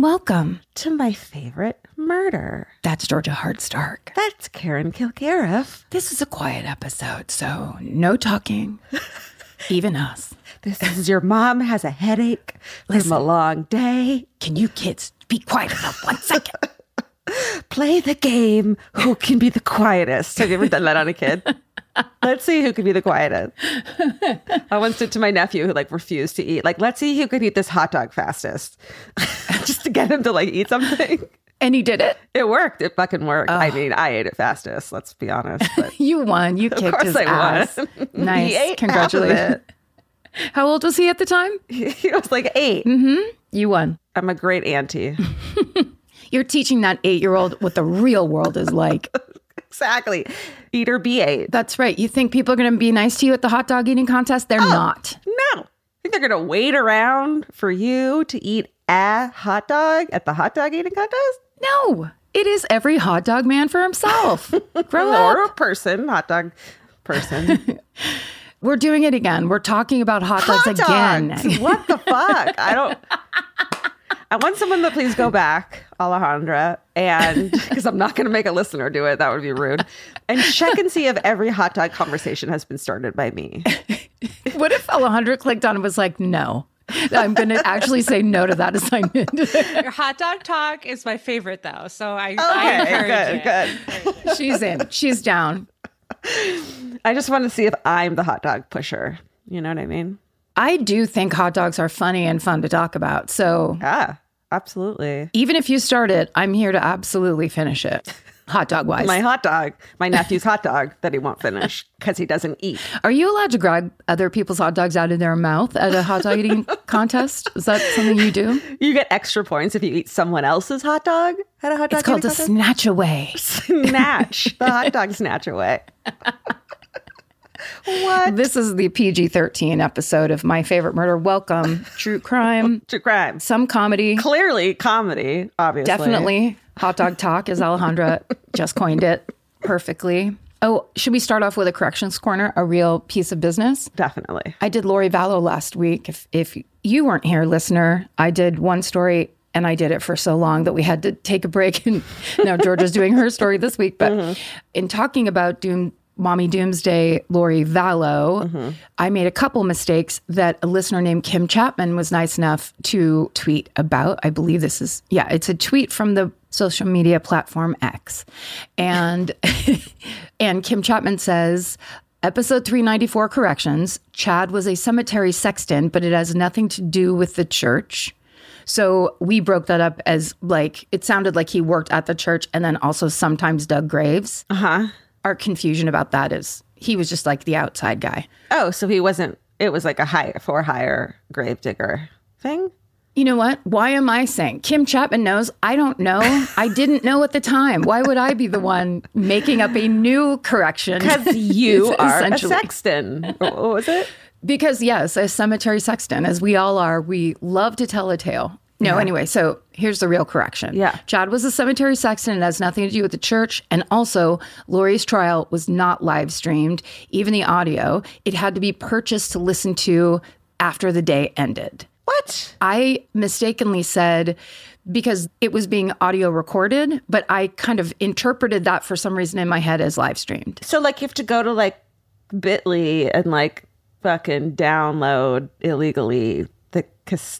And welcome. To my favorite murder. That's Georgia Hardstark. That's Karen Kilgariff. This is a quiet episode, so no talking, even us. This is your mom has a headache from a long day. Can you kids be quiet for one second? Play the game. Who can be the quietest? Have you ever done that on a kid? Let's see who can be the quietest. I once did to my nephew who like refused to eat. Like, let's see who could eat this hot dog fastest. Just to get him to like eat something. And he did it. It worked. It fucking worked. I mean, I ate it fastest. Let's be honest. You won. You kicked course his I won. ass. He Nice. of Congratulations. How old was he at the time? he was like 8 mm-hmm. You won. I'm a great auntie. You're teaching that eight year old what the real world is like. Exactly. Eat or be ate. That's right. You think people are going to be nice to you at the hot dog eating contest? They're oh, not. No. I think they're going to wait around for you to eat a hot dog at the hot dog eating contest? No, it is every hot dog man for himself. Grow up. Or a person, hot dog person. We're doing it again. We're talking about hot dogs hot again. What the fuck? I don't. I want someone to please go back, Alejandra, and because I'm not going to make a listener do it, that would be rude. And check and see if every hot dog conversation has been started by me. What if Alejandra clicked on and was like, no? I'm going to actually say no to that assignment. Your hot dog talk is my favorite though, so I, I encourage good, it. good. She's in. She's down. I just want to see if I'm the hot dog pusher. You know what I mean? I do think hot dogs are funny and fun to talk about. So Yeah, absolutely. even if you start it, I'm here to absolutely finish it. Hot dog wise. My hot dog, my nephew's hot dog that he won't finish because he doesn't eat. Are you allowed to grab other people's hot dogs out of their mouth at a hot dog eating contest? Is that something you do? You get extra points if you eat someone else's hot dog at a hot dog. Eating. It's called a contest. snatch away. snatch. the hot dog snatch away. what? This is the PG 13 episode of My Favorite Murder. Welcome. True crime, True crime. some comedy. Clearly comedy, obviously. Definitely hot dog talk, as Alejandra just coined it perfectly. Oh, should we start off with a corrections corner, a real piece of business? Definitely. I did Lori Vallow last week. If if you weren't here, listener, I did one story and I did it for so long that we had to take a break. And now Georgia's doing her story this week. But mm-hmm. in talking about Doom Mommy Doomsday, Lori Vallow, I made a couple mistakes that a listener named Kim Chapman was nice enough to tweet about. I believe this is yeah, it's a tweet from the social media platform X. And and Kim Chapman says Episode 394 corrections. Chad was a cemetery sexton, but it has nothing to do with the church. So we broke that up as like it sounded like he worked at the church and then also sometimes dug graves. Uh huh. Our confusion about that is he was just like the outside guy. Oh, so he wasn't. It was like a hire for hire gravedigger thing. You know what? Why am I saying Kim Chapman knows? I don't know. I didn't know at the time. Why would I be the one making up a new correction? Because you are a sexton. What was it? Because yes, a cemetery sexton, as we all are, we love to tell a tale. No, anyway, so here's the real correction. Yeah. Chad was a cemetery sexton and has nothing to do with the church. And also, Lori's trial was not live streamed, even the audio. It had to be purchased to listen to after the day ended. What? I mistakenly said because it was being audio recorded, but I kind of interpreted that for some reason in my head as live streamed. So like you have to go to like Bitly and like fucking download illegally the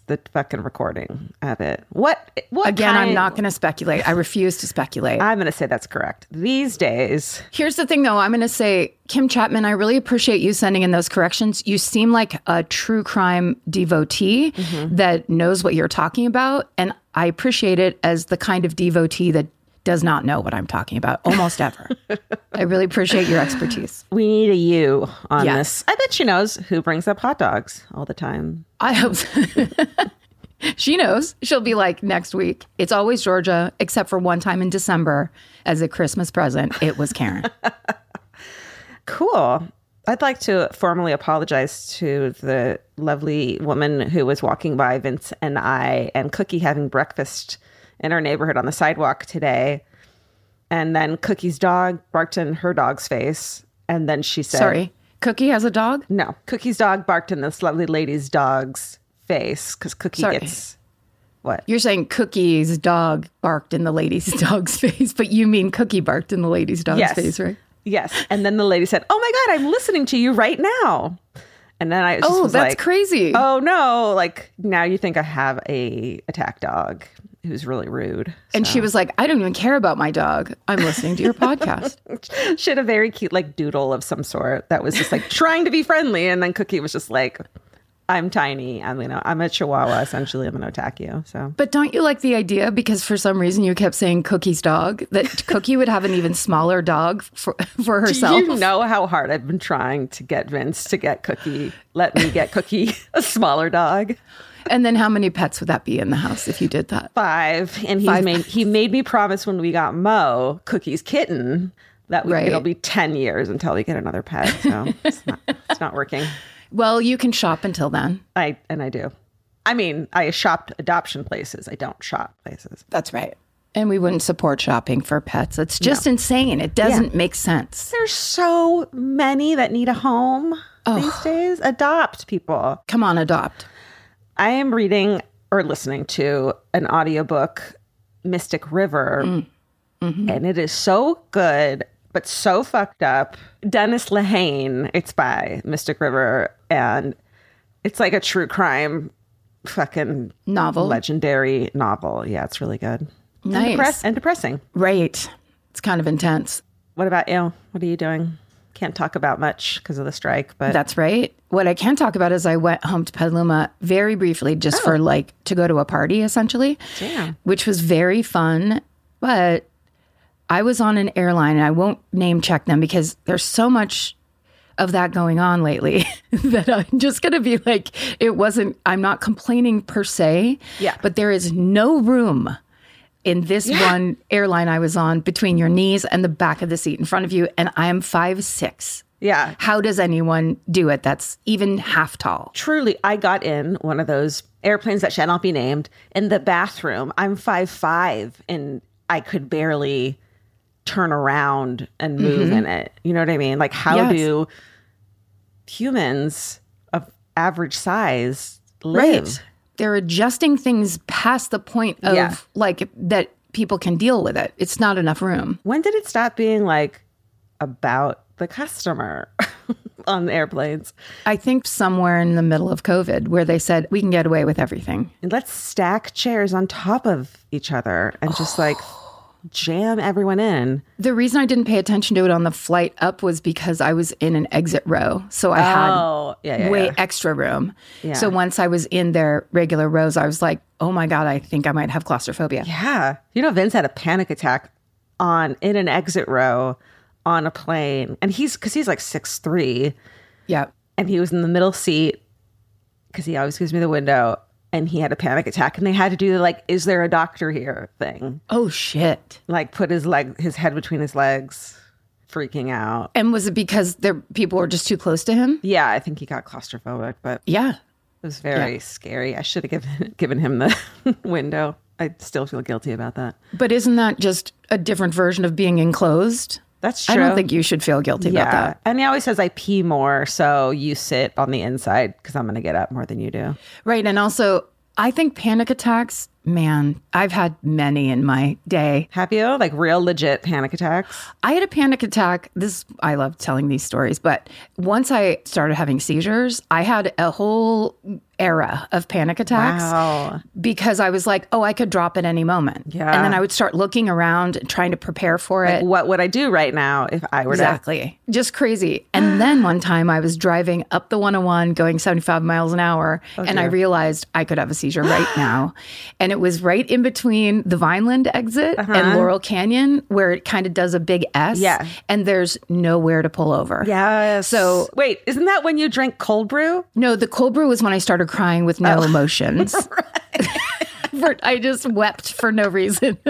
the fucking recording of it. What? What? Again, I'm not going to speculate. I refuse to speculate. I'm going to say that's correct. These days, Here's the thing, though. I'm going to say, Kim Chapman, I really appreciate you sending in those corrections. You seem like a true crime devotee mm-hmm. that knows what you're talking about. And I appreciate it as the kind of devotee that does not know what I'm talking about almost ever. I really appreciate your expertise. we need a you on Yes. this. I bet she knows who brings up hot dogs all the time. I hope she knows. She'll be like next week. It's always Georgia, except for one time in December as a Christmas present. It was Karen. Cool. I'd like to formally apologize to the lovely woman who was walking by Vince and I and Cookie having breakfast in our neighborhood on the sidewalk today. And then Cookie's dog barked in her dog's face. And then she said, Sorry. Cookie has a dog? No, Cookie's dog barked in this lovely lady's dog's face because Cookie Sorry. gets what? You're saying Cookie's dog barked in the lady's dog's face, but you mean Cookie barked in the lady's dog's Yes. face, right? Yes. And then the lady said, Oh my God, I'm listening to you right now. And then I just Oh, that's like, crazy. Oh no, like now you think I have a attack dog who's really rude. and she was like, I don't even care about my dog. I'm listening to your podcast. She had a very cute like doodle of some sort that was just like trying to be friendly. And then Cookie was just like, I'm tiny. I'm you know, I'm a chihuahua, essentially. I'm gonna attack you. So But don't you like the idea? Because for some reason you kept saying Cookie's dog, that Cookie would have an even smaller dog for, for herself. Do you know how hard I've been trying to get Vince to get Cookie, let me get Cookie a smaller dog. And then how many pets would that be in the house if you did that? five, and he's Five. made he made me promise when we got Mo Cookie's kitten that we, Right. it'll be ten years until we get another pet. So it's not, it's not working. Well, you can shop until then. I and I do. I mean, I shopped adoption places. I don't shop places. That's right. And we wouldn't support shopping for pets. It's just insane. It doesn't make sense. There's so many that need a home oh. these days. Adopt people. Come on, adopt. I am reading or listening to an audiobook, Mystic River, mm-hmm. and it is so good, but so fucked up. Dennis Lehane, it's by Mystic River, and it's like a true crime fucking Novel. legendary novel. Yeah, it's really good. And, Nice. depress- and depressing. Right. It's kind of intense. What about you? What are you doing? Can't talk about much because of the strike, but That's right. What I can talk about is I went home to Petaluma very briefly just for oh. like to go to a party essentially, Damn. which was very fun. But I was on an airline and I won't name check them because there's so much of that going on lately that I'm just going to be like, it wasn't, I'm not complaining per se. Yeah. But there is no room in this one airline I was on between your knees and the back of the seat in front of you. And I am five, six. yeah, How does anyone do it that's even half tall? truly i got in one of those airplanes that shall not be named in the bathroom i'm five five and i could barely turn around and move mm-hmm. in it you know what i mean like how Yes. do humans of average size live They're adjusting things past the point of Yeah. like that people can deal with it. It's not enough room. when did it stop being like about the customer on the airplanes I think somewhere in the middle of COVID where they said we can get away with everything. and let's stack chairs on top of each other and just like jam everyone in The reason I didn't pay attention to it on the flight up was because I was in an exit row. So I had oh yeah, yeah, way yeah. extra room. So once I was in their regular rows, I was like, oh my God, I think I might have claustrophobia. Yeah. You know, Vince had a panic attack on in an exit row on a plane. And he's because he's like six three, Yeah. and he was in the middle seat because he always gives me the window. And he had a panic attack, and they had to do the like, "Is there a doctor here?" thing. Oh shit. Like, put his leg, his head between his legs, freaking out. And was it because there people were just too close to him? Yeah, I think he got claustrophobic, but Yeah. it was very scary. I should have given given him the window. I still feel guilty about that. But isn't that just a different version of being enclosed? That's true. I don't think you should feel guilty about that. And he always says, I pee more. So you sit on the inside because I'm going to get up more than you do. Right. And also, I think panic attacks man, I've had many in my day. Have you? Like real legit panic attacks? I had a panic attack. This I love telling these stories, but once I started having seizures, I had a whole era of panic attacks Wow. because I was like, oh, I could drop at any moment. Yeah. And then I would start looking around and trying to prepare for it. What would I do right now if I were to? Exactly. Just crazy. And then one time I was driving up the 101 going 75 miles an hour Oh, and I realized I could have a seizure right now. And it was right in between the Vineland exit and Laurel Canyon where it kind of does a big S. Uh-huh. Yeah. And there's nowhere to pull over. Yeah. So- wait, isn't that when you drink cold brew? No, the cold brew was when I started crying with no Oh. emotions. I just wept for no reason.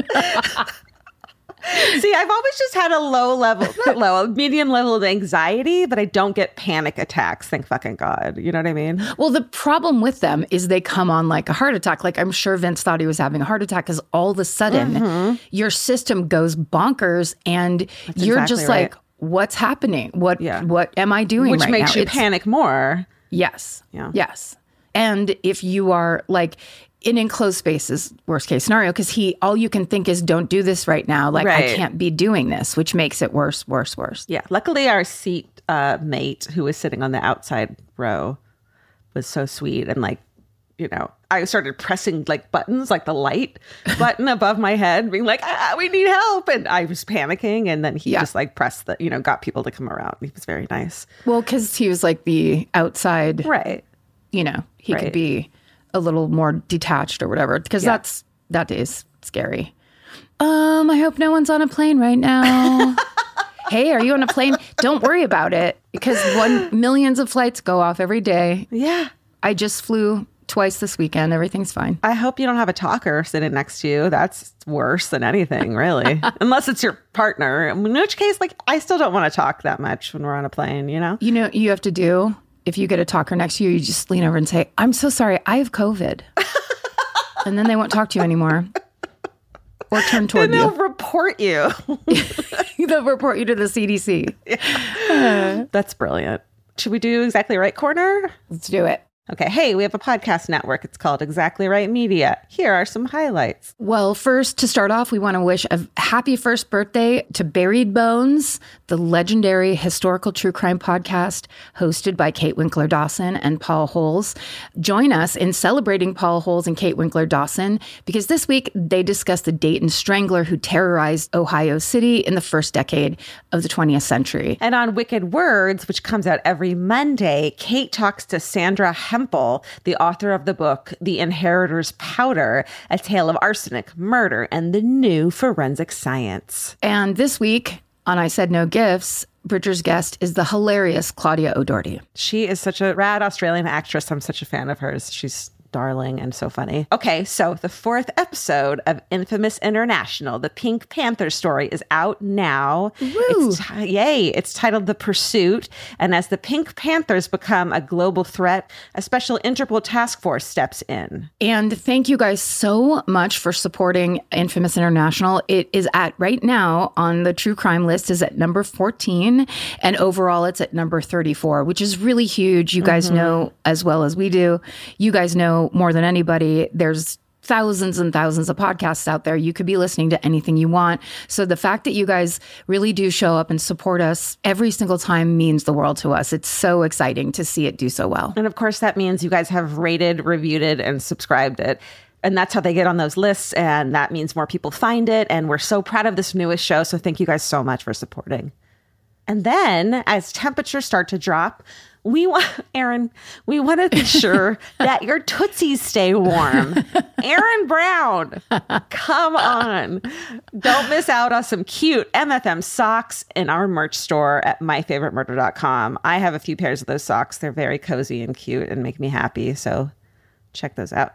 See, I've always just had a low level, not low, a medium level of anxiety, but I don't get panic attacks. Thank fucking God. You know what I mean? Well, the problem with them is they come on like a heart attack. Like I'm sure Vince thought he was having a heart attack because all of a sudden Mm-hmm. your system goes bonkers and you're exactly just right. like, what's happening? What Yeah. what am I doing Which right makes now? you It's- panic more. Yes. Yeah. Yes. And if you are like in enclosed spaces, worst case scenario, because he all you can think is don't do this right now. Like I can't be doing this, which makes it worse, worse, worse. Yeah. Luckily, our seat uh, mate, who was sitting on the outside row, was so sweet and like, you know, I started pressing like buttons, like the light button above my head, being like, ah, "We need help!" And I was panicking, and then he Yeah. just like pressed the, you know, got people to come around. He was very nice. Well, because he was like the outside Right. you know, he Right. could be a little more detached or whatever. Because Yeah. that's that is scary. Um, I hope no one's on a plane right now. hey, are you on a plane? Don't worry about it because one millions of flights go off every day. Yeah. I just flew twice this weekend. Everything's fine. I hope you don't have a talker sitting next to you. That's worse than anything, really. Unless it's your partner. In which case, like, I still don't want to talk that much when we're on a plane, you know? You know, you have to do if you get a talker next to you, you just lean over and say, "I'm so sorry, I have COVID," and then they won't talk to you anymore. Or turn toward And they'll you. report you. They'll report you to the CDC. That's brilliant. Should we do exactly right corner? Let's do it. Okay. Hey, we have a podcast network. It's called Exactly Right Media. Here are some highlights. Well, first, to start off, we want to wish a happy first birthday to Buried Bones, the legendary historical true crime podcast hosted by Kate Winkler Dawson and Paul Holes. Join us in celebrating Paul Holes and Kate Winkler Dawson because this week they discuss the Dayton Strangler who terrorized Ohio City in the first decade of the 20th century. And on Wicked Words, which comes out every Monday, Kate talks to Sandra Hempel, the author of the book The Inheritor's Powder, a tale of arsenic, murder, and the new forensic science. And this week on I Said No Gifts, Bridger's guest is the hilarious Claudia O'Doherty. She is such a rad Australian actress. I'm such a fan of hers. She's darling and so funny. Okay, so the fourth episode of Infamous International, the Pink Panther story, is out now. It's ti- yay! It's titled The Pursuit, and as the Pink Panthers become a global threat, a special Interpol task force steps in. And thank you guys so much for supporting Infamous International. It is at right now on the true crime list is at number 14 and overall it's at number 34, which is really huge. You guys mm-hmm. know as well as we do. You guys know more than anybody. There's thousands and thousands of podcasts out there. You could be listening to anything you want. So the fact that you guys really do show up and support us every single time means the world to us. It's so exciting to see it do so well. And of course, that means you guys have rated, reviewed it, and subscribed it. And that's how they get on those lists. And that means more people find it. And we're so proud of this newest show. So thank you guys so much for supporting. And then as temperatures start to drop, we want, Aaron, we want to be sure that your Tootsies stay warm. Aaron Brown, come on. Don't miss out on some cute MFM socks in our merch store at myfavoritemurder.com. I have a few pairs of those socks. They're very cozy and cute and make me happy. So check those out.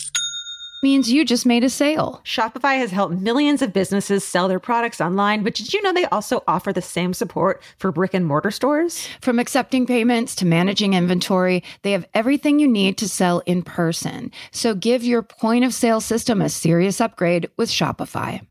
means you just made a sale. Shopify has helped millions of businesses sell their products online, but did you know they also offer the same support for brick and mortar stores? From accepting payments to managing inventory, they have everything you need to sell in person. So give your point of sale system a serious upgrade with Shopify.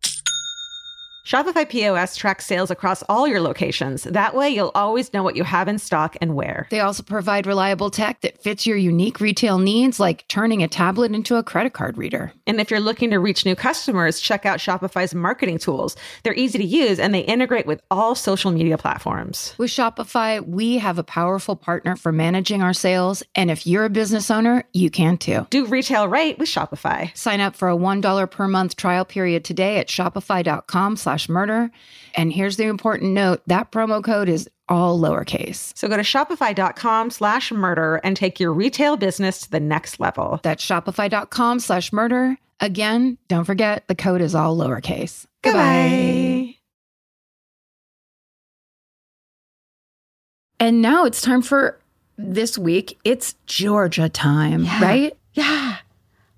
Shopify POS tracks sales across all your locations. That way, you'll always know what you have in stock and where. They also provide reliable tech that fits your unique retail needs, like turning a tablet into a credit card reader. And if you're looking to reach new customers, check out Shopify's marketing tools. They're easy to use and they integrate with all social media platforms. With Shopify, we have a powerful partner for managing our sales. And if you're a business owner, you can too. Do retail right with Shopify. Sign up for a $1 per month trial period today at shopify.com slash murder. And here's the important note that promo code is all lowercase. So go to shopify.com slash murder and take your retail business to the next level. That's shopify.com slash murder. Again, don't forget the code is all lowercase. Goodbye. And now it's time for this week. It's Georgia time, Yeah. right? Yeah.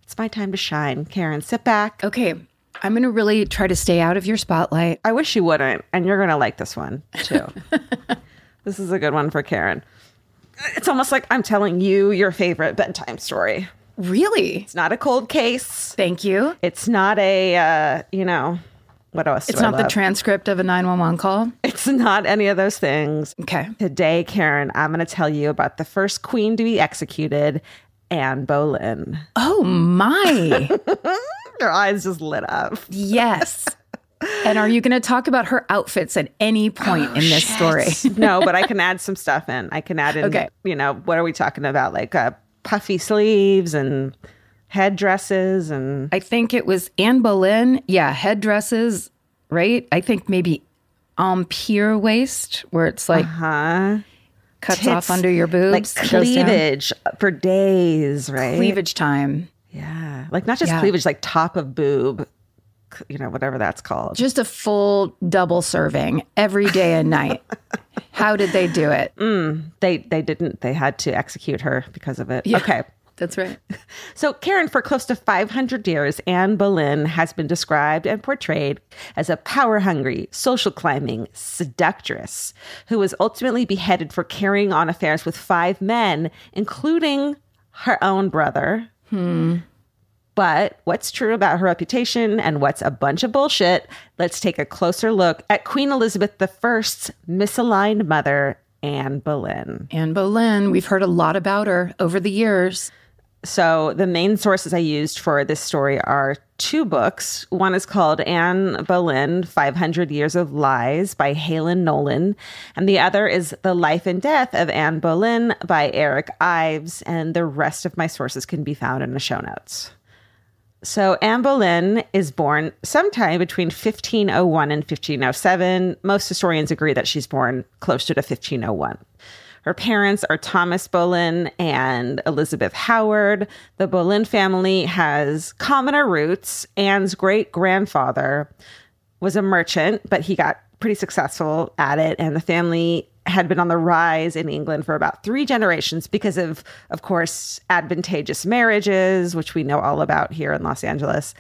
It's my time to shine. Karen, sit back. Okay. I'm going to really try to stay out of your spotlight. I wish you wouldn't, and you're going to like this one too. this is a good one for Karen. It's almost like I'm telling you your favorite bedtime story. Really? It's not a cold case. Thank you. It's not a, uh, you know, what else? It's not the transcript of a 911 call. It's not any of those things. Okay. Today, Karen, I'm going to tell you about the first queen to be executed, Anne Boleyn. Oh my. Your eyes just lit up. yes. And are you going to talk about her outfits at any point in this story? no, but I can add some stuff in. I can add in, Okay. you know, what are we talking about? Like uh, puffy sleeves and headdresses and I think it was Anne Boleyn. Yeah, headdresses, right? I think maybe empire waist, where it's like Uh-huh. cuts Tits, off under your boobs, like it goes down. cleavage for days, right? cleavage time. Yeah, like not just Yeah. cleavage, like top of boob, you know, whatever that's called. Just a full double serving every day and night. How did they do it? Mm. They they didn't. They had to execute her because of it. Okay. That's right. So, Karen, for close to 500 years, Anne Boleyn has been described and portrayed as a power hungry, social climbing seductress who was ultimately beheaded for carrying on affairs with five men, including her own brother. But what's true about her reputation and what's a bunch of bullshit? Let's take a closer look at Queen Elizabeth I's misaligned mother, Anne Boleyn. Anne Boleyn, we've heard a lot about her over the years. So the main sources I used for this story are two books. One is called Anne Boleyn, 500 Years of Lies by Hayley Nolan. And the other is The Life and Death of Anne Boleyn by Eric Ives. And the rest of my sources can be found in the show notes. So Anne Boleyn is born sometime between 1501 and 1507. Most historians agree that she's born closer to 1501. Her parents are Thomas Boleyn and Elizabeth Howard. The Boleyn family has commoner roots. Anne's great grandfather was a merchant, but he got pretty successful at it. And the family had been on the rise in England for about three generations because of, of course, advantageous marriages, which we know all about here in Los Angeles,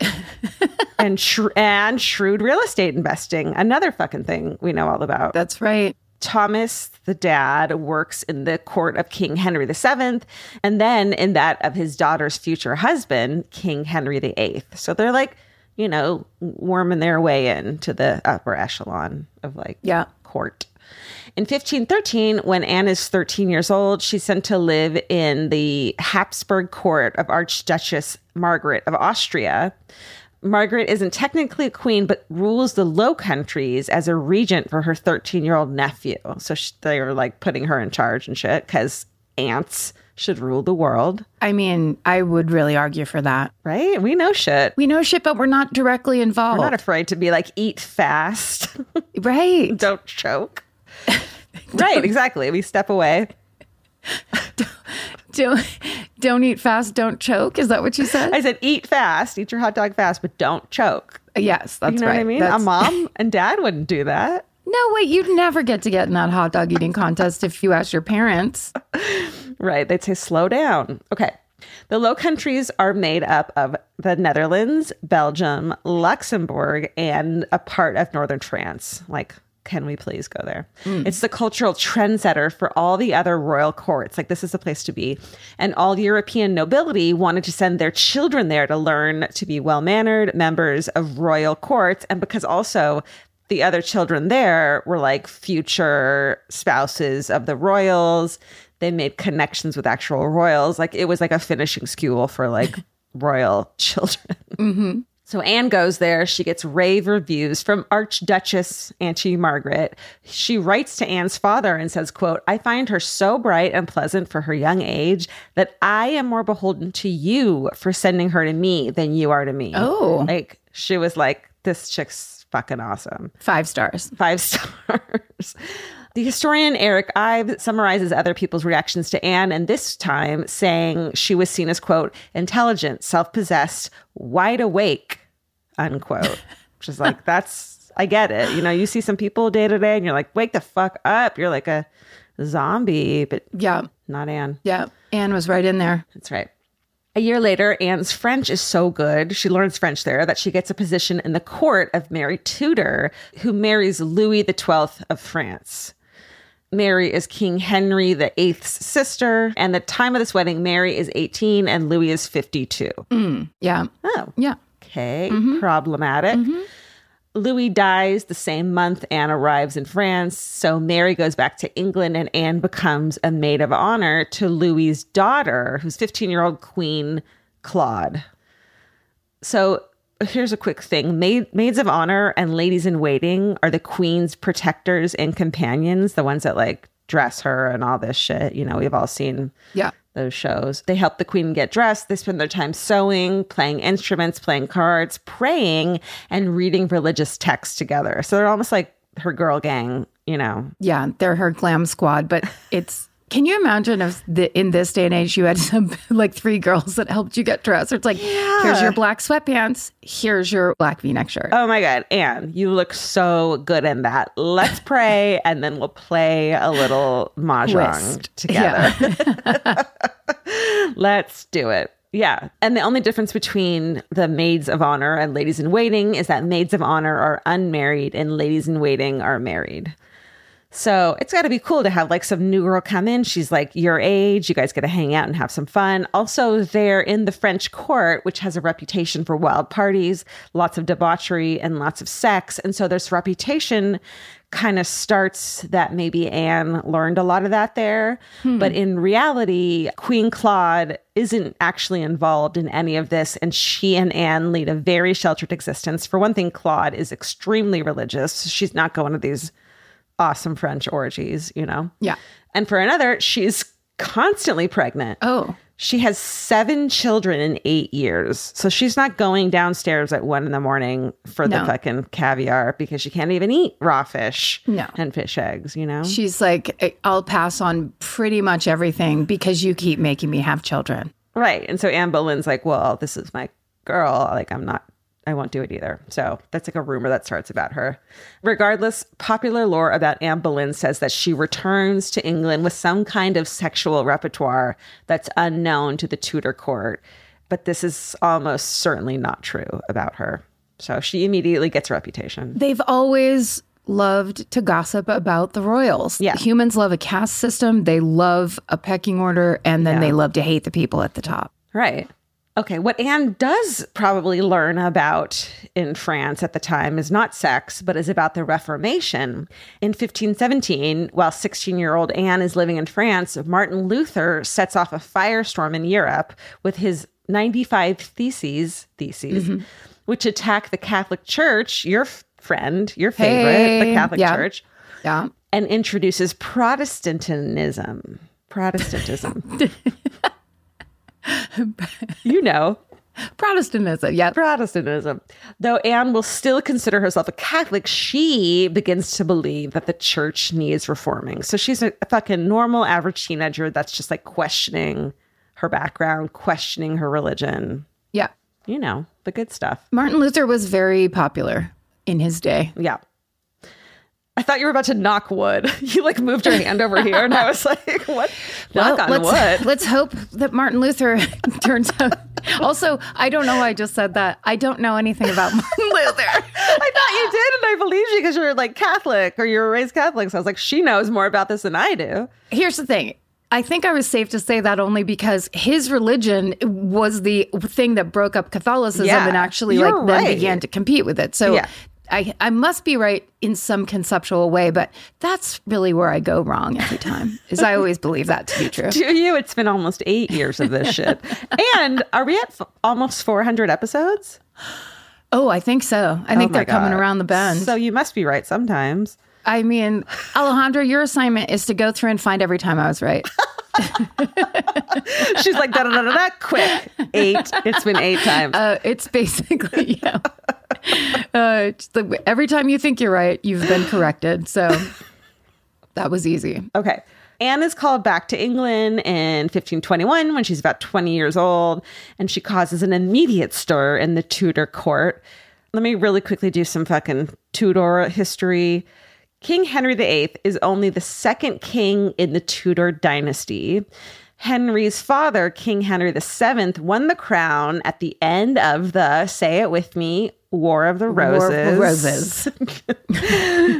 and, sh- and shrewd real estate investing, another fucking thing we know all about. That's right. Thomas, the dad, works in the court of King Henry VII, and then in that of his daughter's future husband, King Henry VIII. So they're like, you know, worming their way into the upper echelon of like Yeah. court. In 1513, when Anne is 13 years old, she's sent to live in the Habsburg court of Archduchess Margaret of Austria. Margaret isn't technically a queen, but rules the Low Countries as a regent for her 13 year old nephew. So sh- they were like putting her in charge and shit because aunts should rule the world, I mean, I would really argue for that. right? We know shit. We know shit, but we're not directly involved. We're not afraid to be like, eat fast, right. don't choke. right, exactly. We step away. Don't, don't eat fast, don't choke. Is that what you said? I said, eat fast, eat your hot dog fast, but don't choke. yes, that's You know right. what I mean? That's- A mom and dad wouldn't do that. No, wait, you'd never get to get in that hot dog eating contest if you asked your parents. Right. They'd say, slow down. Okay. The Low Countries are made up of the Netherlands, Belgium, Luxembourg, and a part of northern France. Like, can we please go there? Mm. It's the cultural trendsetter for all the other royal courts. Like, this is the place to be. And all European nobility wanted to send their children there to learn to be well mannered members of royal courts. And because also the other children there were like future spouses of the royals. They made connections with actual royals. Like it was like a finishing school for like royal children. Mm-hmm. So Anne goes there. She gets rave reviews from Archduchess Auntie Margaret. She writes to Anne's father and says, quote, I find her so bright and pleasant for her young age that I am more beholden to you for sending her to me than you are to me. Oh. Like she was like, this chick's fucking awesome Five stars. five stars. The historian Eric Ives summarizes other people's reactions to Anne, and this time saying she was seen as, quote, intelligent, self possessed, wide awake, unquote. Which is like, that's, I get it. You know, you see some people day to day and you're like, wake the fuck up. You're like a zombie, but Yeah. not Anne. Yeah. Anne was right in there. That's right. A year later, Anne's French is so good, she learns French there, that she gets a position in the court of Mary Tudor, who marries Louis XII of France. Mary is King Henry VIII's sister, and the time of this wedding, Mary is 18 and Louis is 52. Mm, yeah. Oh, Yeah. Okay. Mm-hmm. Problematic. Mm-hmm. Louis dies the same month Anne arrives in France. So Mary goes back to England and Anne becomes a maid of honor to Louis's daughter, who's 15 year old Queen Claude. So here's a quick thing Maid, maids of honor and ladies in waiting are the queen's protectors and companions, the ones that like dress her and all this shit. You know, we've all seen Yeah. Those shows. They help the queen get dressed. They spend their time sewing, playing instruments, playing cards, praying, and reading religious texts together. So they're almost like her girl gang, you know. Yeah. They're her glam squad, but it's. Can you imagine if the, in this day and age you had some like three girls that helped you get dressed? It's like, here's your black sweatpants, here's your black V-neck shirt. Oh my God, Anne, you look so good in that. Let's pray and then we'll play a little mahjong Whist. together. Let's do it. Yeah. And the only difference between the maids of honor and ladies in waiting is that maids of honor are unmarried and ladies in waiting are married. So it's got to be cool to have like some new girl come in. She's like your age. You guys get to hang out and have some fun. Also, they're in the French court, which has a reputation for wild parties, lots of debauchery, and lots of sex. And so this reputation kind of starts that maybe Anne learned a lot of that there. Hmm. But in reality, Queen Claude isn't actually involved in any of this. And she and Anne lead a very sheltered existence. For one thing, Claude is extremely religious. She's not going to these awesome French orgies, you know? Yeah. And for another, she's constantly pregnant. Oh, She has seven children in eight years. So she's not going downstairs at one in the morning for the fucking caviar because she can't even eat raw fish No. and fish eggs, you know? she's like, I'll pass on pretty much everything because you keep making me have children. Right. And so Anne Boleyn's like, well, this is my girl. Like, I'm not, I won't do it either. So that's like a rumor that starts about her. Regardless, popular lore about Anne Boleyn says that she returns to England with some kind of sexual repertoire that's unknown to the Tudor court. But this is almost certainly not true about her. So she immediately gets a reputation. They've always loved to gossip about the royals. Yeah. Humans love a caste system, they love a pecking order, and then Yeah. they love to hate the people at the top. Right. Okay, what Anne does probably learn about in France at the time is not sex, but is about the Reformation. In 1517, while 16 year old Anne is living in France, Martin Luther sets off a firestorm in Europe with his 95 theses, theses mm-hmm. which attack the Catholic Church, your f- friend, your favorite, the Catholic yeah. Church, Yeah. and introduces Protestantism. Protestantism. you know, Protestantism. Yeah. Protestantism. Though Anne will still consider herself a Catholic, she begins to believe that the church needs reforming. So she's a, fucking normal, average teenager that's just like questioning her background, questioning her religion. Yeah. You know, the good stuff. Martin Luther was very popular in his day. Yeah. I thought you were about to knock wood. You like moved your hand over here, and I was like, "What? Knock on let's, wood." let's hope that Martin Luther turns out. Also, I don't know why I just said that. I don't know anything about Martin Luther. I thought you did, and I believed you because you're like Catholic or you were raised Catholic. So I was like, she knows more about this than I do. Here's the thing. I think I was safe to say that only because his religion was the thing that broke up Catholicism Yeah, and actually like then began to compete with it. So Yeah. I, I must be right in some conceptual way, but that's really where I go wrong every time. Is I always believe that to be true. Do you? It's been almost eight years of this shit. And are we at f- almost 400 episodes? Oh, I think so. I think Oh my they're coming around the bend. So you must be right sometimes. I mean, Alejandra, your assignment is to go through and find every time I was right. She's like, da da da da, quick. Eight. It's been eight times. Uh, it's basically, yeah. Uh, every time you think you're right, you've been corrected. So that was easy. Okay. Anne is called back to England in 1521 when she's about 20 years old, and she causes an immediate stir in the Tudor court. Let me really quickly do some fucking Tudor history. King Henry VIII is only the second king in the Tudor dynasty. Henry's father, King Henry VII, won the crown at the end of the, say it with me, War of the Roses War of the Roses.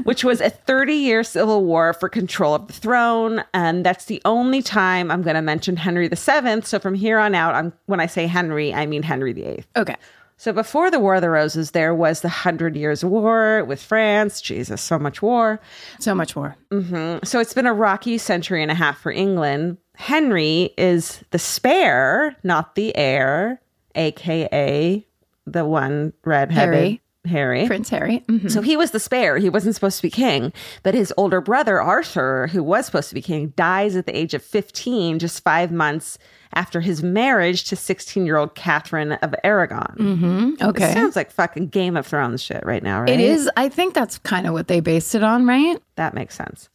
which was a 30 year civil war for control of the throne. And that's the only time I'm going to mention Henry VII. So from here on out, I'm, when I say Henry, I mean Henry VIII. Okay. So before the War of the Roses, there was the Hundred Years' War with France. Jesus, so much war. So much more. Mm-hmm. So it's been a rocky century and a half for England. Henry is the spare, not the heir, aka the one redheaded Harry. Harry. Prince Harry. Mhm. So he was the spare. He wasn't supposed to be king. But his older brother, Arthur, who was supposed to be king, dies at the age of 15, just five months after his marriage to 16 year old Catherine of Aragon. Okay. Sounds like fucking Game of Thrones shit right now, right? It is. I think that's kind of what they based it on, right? That makes sense.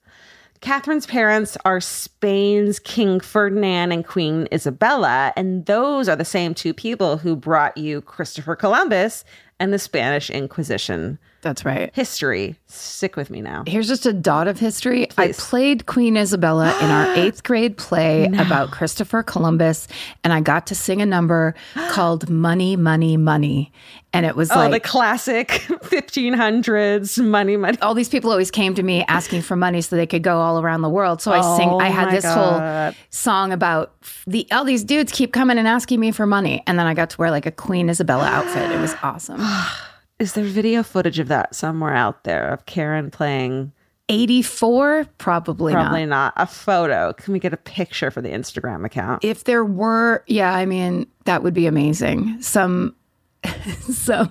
Catherine's parents are Spain's King Ferdinand and Queen Isabella, and those are the same two people who brought you Christopher Columbus and the Spanish Inquisition. That's right. History. Stick with me now. Here's just a dot of history. Please. I played Queen Isabella in our eighth grade play about Christopher Columbus, and I got to sing a number called Money, Money, Money. And it was oh, like Oh, the classic 1500s money, money. all these people always came to me asking for money so they could go all around the world. So I sing. Oh I had this God. whole song about the all these dudes keep coming and asking me for money, and then I got to wear like a Queen Isabella outfit. It was awesome. Is there video footage of that somewhere out there of Karen playing? Eighty four, probably, Probably not. not. A photo. Can we get a picture for the Instagram account? If there were, yeah, I mean that would be amazing. Some. So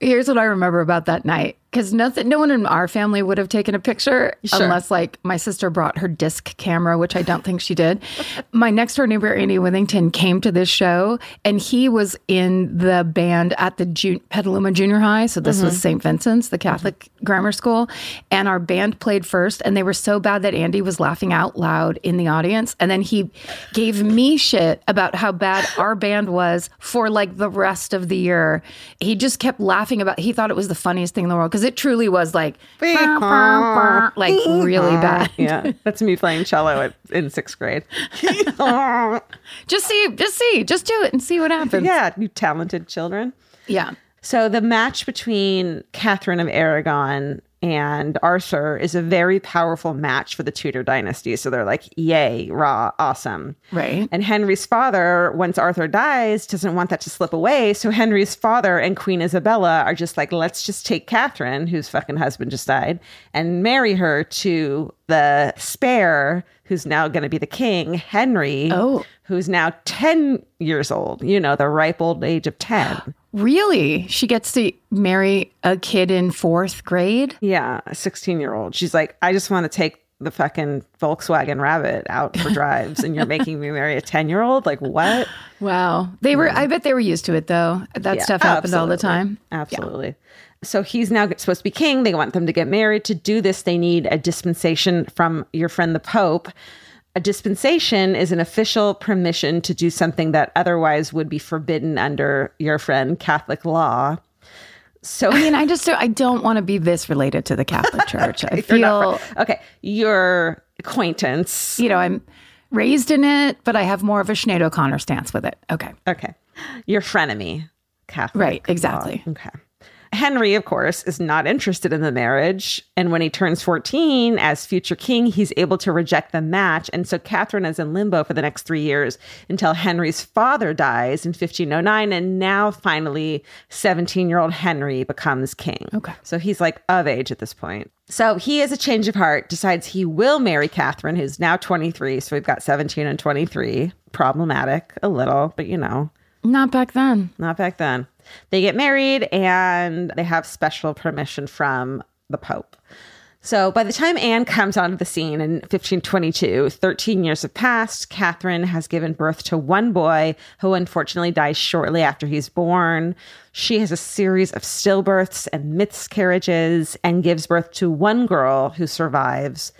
here's what I remember about that night. Because nothing, no one in our family would have taken a picture Sure. unless, like, my sister brought her disc camera, which I don't think she did. my next door neighbor, Andy Withington, came to this show, and he was in the band at the Ju- Petaluma Junior High. So this was mm-hmm. St. Vincent's, the Catholic mm-hmm. grammar school, and our band played first, and they were so bad that Andy was laughing out loud in the audience, and then he gave me shit about how bad our band was for like the rest of the year. He just kept laughing about. He thought it was the funniest thing in the world because it truly was like, like really bad. yeah, that's me playing cello at, in sixth grade. Just see, just see, just do it and see what happens. yeah, you talented children. Yeah. So the match between Catherine of Aragon and Arthur is a very powerful match for the Tudor dynasty. So they're like, yay, raw, awesome. Right. And Henry's father, once Arthur dies, doesn't want that to slip away. So Henry's father and Queen Isabella are just like, let's just take Catherine, whose fucking husband just died, and marry her to the spare, who's now going to be the king, Henry, Oh. who's now 10 years old, you know, the ripe old age of 10. Really? She gets to marry a kid in fourth grade? Yeah, a 16 year old. She's like, I just want to take the fucking Volkswagen Rabbit out for drives, and you're making me marry a 10 year old? Like, what? Wow. They were, I bet they were used to it though. That Yeah, stuff happened all the time. Absolutely. So he's now supposed to be king. They want them to get married. To do this, they need a dispensation from your friend the Pope. A dispensation is an official permission to do something that otherwise would be forbidden under your friend Catholic law. So I mean, I just don't, I don't want to be this related to the Catholic Church. I feel, okay, your acquaintance. you know, I'm raised in it, but I have more of a Sinead O'Connor stance with it. Okay. Okay, your frenemy, Catholic. Right, exactly. law. Okay. Henry, of course, is not interested in the marriage. And when he turns 14 as future king, he's able to reject the match. And so Catherine is in limbo for the next three years until Henry's father dies in 1509. And now finally, 17 year old Henry becomes king. Okay. So he's like of age at this point. So he has a change of heart, decides he will marry Catherine, who's now 23. So we've got 17 and 23. Problematic a little, but you know, Not back then. not back then. They get married and they have special permission from the Pope. So by the time Anne comes onto the scene in 1522, 13 years have passed. Catherine has given birth to one boy who unfortunately dies shortly after he's born. She has a series of stillbirths and miscarriages and gives birth to one girl who survives.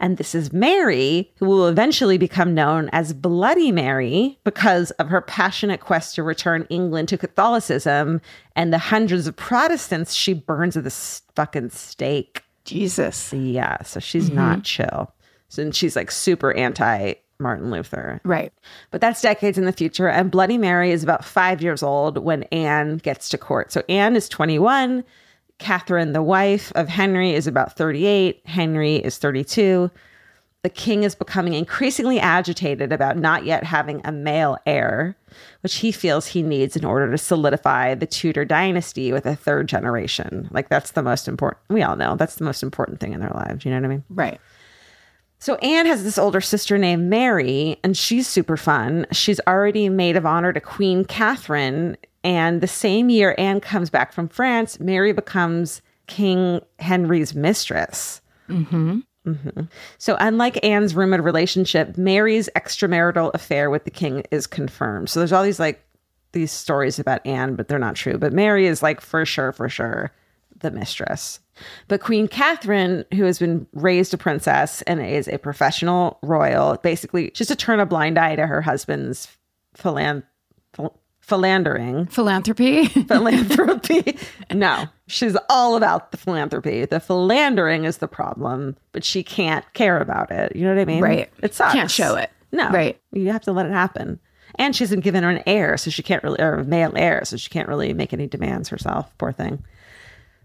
And this is Mary, who will eventually become known as Bloody Mary because of her passionate quest to return England to Catholicism and the hundreds of Protestants she burns at the fucking stake. Jesus. Yeah, so she's mm-hmm. not chill. So and she's like super anti Martin Luther. Right. But that's decades in the future. And Bloody Mary is about five years old when Anne gets to court. So Anne is 21. Catherine, the wife of Henry, is about 38. Henry is 32. The king is becoming increasingly agitated about not yet having a male heir, which he feels he needs in order to solidify the Tudor dynasty with a third generation. Like, that's the most important. We all know that's the most important thing in their lives. You know what I mean? Right. So Anne has this older sister named Mary, and she's super fun. She's already maid of honor to Queen Catherine. And the same year Anne comes back from France, Mary becomes King Henry's mistress. Mm-hmm. So, unlike Anne's rumored relationship, Mary's extramarital affair with the king is confirmed. So, there's all these like these stories about Anne, but they're not true. But Mary is like for sure, for sure, the mistress. But Queen Catherine, who has been raised a princess and is a professional royal, basically just to turn a blind eye to her husband's philan- phil- philandering, Philanthropy. philanthropy. no, she's all about the philanthropy. The philandering is the problem, but she can't care about it. You know what I mean? Right. It sucks. Can't show it. No. Right. You have to let it happen. And she hasn't given her an heir, so she can't really, or a male heir, so she can't really make any demands herself. Poor thing.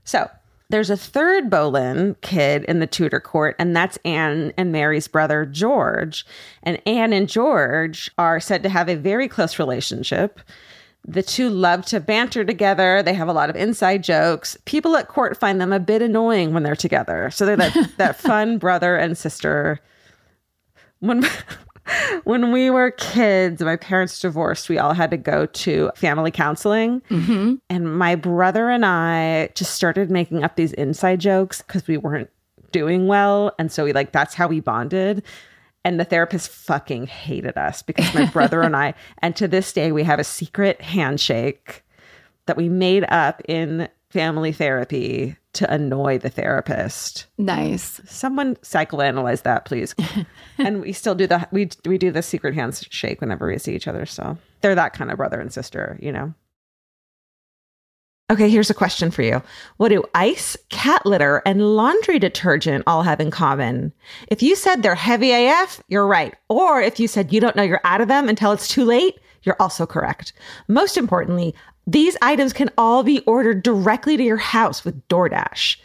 So there's a third Boleyn kid in the Tudor court, and that's Anne and Mary's brother, George. And Anne and George are said to have a very close relationship. The two love to banter together. They have a lot of inside jokes. People at court find them a bit annoying when they're together. So they're that, that fun brother and sister. When when we were kids, my parents divorced. We all had to go to family counseling, mm-hmm. and my brother and I just started making up these inside jokes because we weren't doing well, and so we like that's how we bonded. And the therapist fucking hated us because my brother and I, and to this day, we have a secret handshake that we made up in family therapy to annoy the therapist. nice. Someone psychoanalyze that, please. and we still do the we we do the secret handshake whenever we see each other. So they're that kind of brother and sister, you know. Okay, here's a question for you. What do ice, cat litter, and laundry detergent all have in common? If you said they're heavy AF, you're right. Or if you said you don't know you're out of them until it's too late, you're also correct. Most importantly, these items can all be ordered directly to your house with DoorDash.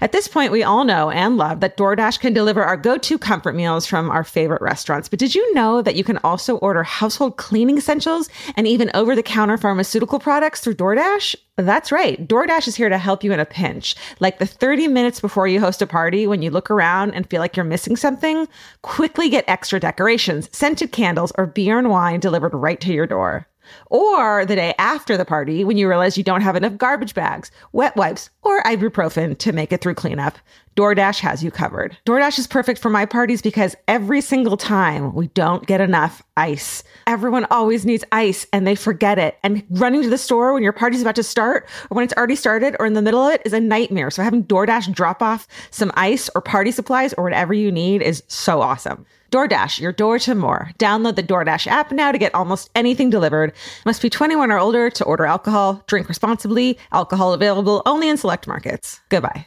At this point, we all know and love that DoorDash can deliver our go to comfort meals from our favorite restaurants. But did you know that you can also order household cleaning essentials and even over the counter pharmaceutical products through DoorDash? That's right. DoorDash is here to help you in a pinch. Like the 30 minutes before you host a party when you look around and feel like you're missing something, quickly get extra decorations, scented candles, or beer and wine delivered right to your door. Or the day after the party when you realize you don't have enough garbage bags, wet wipes, or ibuprofen to make it through cleanup. DoorDash has you covered. DoorDash is perfect for my parties because every single time we don't get enough ice. Everyone always needs ice and they forget it. And running to the store when your party's about to start or when it's already started or in the middle of it is a nightmare. So having DoorDash drop off some ice or party supplies or whatever you need is so awesome. DoorDash, your door to more. Download the DoorDash app now to get almost anything delivered. Must be 21 or older to order alcohol. Drink responsibly. Alcohol available only in select markets. Goodbye.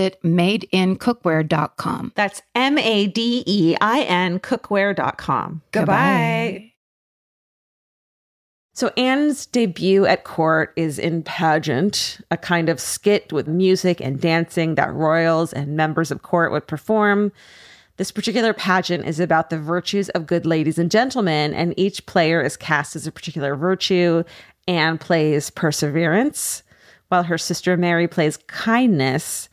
visit madeincookware.com. That's M A D E I N cookware.com. Goodbye. Goodbye. So Anne's debut at court is in pageant, a kind of skit with music and dancing that royals and members of court would perform. This particular pageant is about the virtues of good ladies and gentlemen, and each player is cast as a particular virtue. Anne plays perseverance, while her sister Mary plays kindness.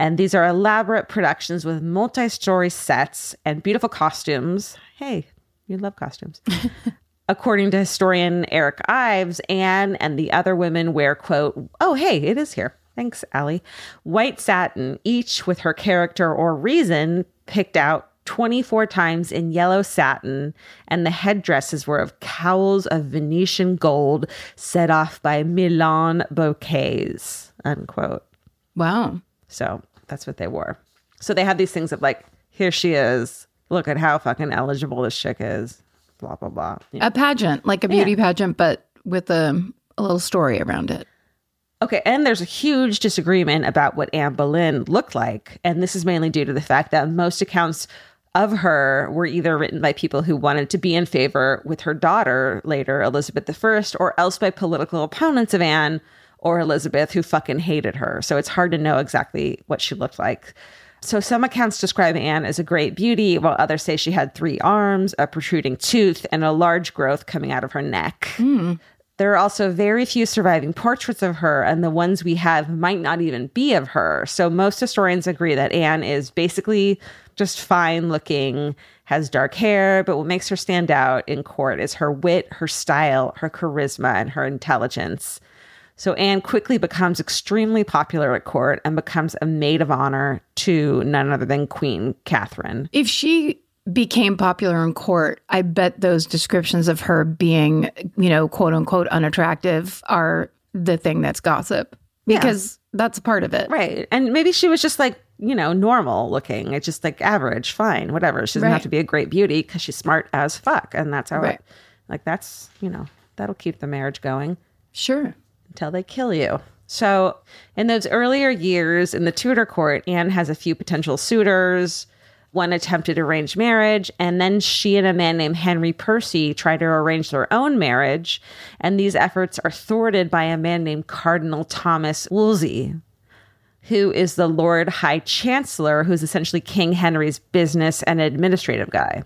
And these are elaborate productions with multi story sets and beautiful costumes. Hey, you love costumes. According to historian Eric Ives, Anne and the other women wear, quote, oh, hey, it is here. Thanks, Allie. White satin, each with her character or reason picked out 24 times in yellow satin, and the headdresses were of cowls of Venetian gold set off by Milan bouquets, unquote. Wow. So that's what they wore. So they had these things of like, here she is. Look at how fucking eligible this chick is. Blah blah blah. You know? A pageant, like a beauty yeah. pageant, but with a, a little story around it. Okay, and there's a huge disagreement about what Anne Boleyn looked like, and this is mainly due to the fact that most accounts of her were either written by people who wanted to be in favor with her daughter later, Elizabeth I, or else by political opponents of Anne or Elizabeth who fucking hated her. So it's hard to know exactly what she looked like. So some accounts describe Anne as a great beauty, while others say she had three arms, a protruding tooth, and a large growth coming out of her neck. Mm. There are also very few surviving portraits of her, and the ones we have might not even be of her. So most historians agree that Anne is basically just fine looking, has dark hair, but what makes her stand out in court is her wit, her style, her charisma, and her intelligence. So Anne quickly becomes extremely popular at court and becomes a maid of honor to none other than Queen Catherine. If she became popular in court, I bet those descriptions of her being, you know, quote unquote unattractive are the thing that's gossip because yeah. that's a part of it. Right. And maybe she was just like, you know, normal looking. It's just like average, fine, whatever. She doesn't right. have to be a great beauty because she's smart as fuck. And that's how right. it, like, that's, you know, that'll keep the marriage going. Sure until they kill you. So, in those earlier years in the Tudor court, Anne has a few potential suitors. One attempted arranged marriage, and then she and a man named Henry Percy tried to arrange their own marriage. And these efforts are thwarted by a man named Cardinal Thomas Wolsey, who is the Lord High Chancellor, who's essentially King Henry's business and administrative guy.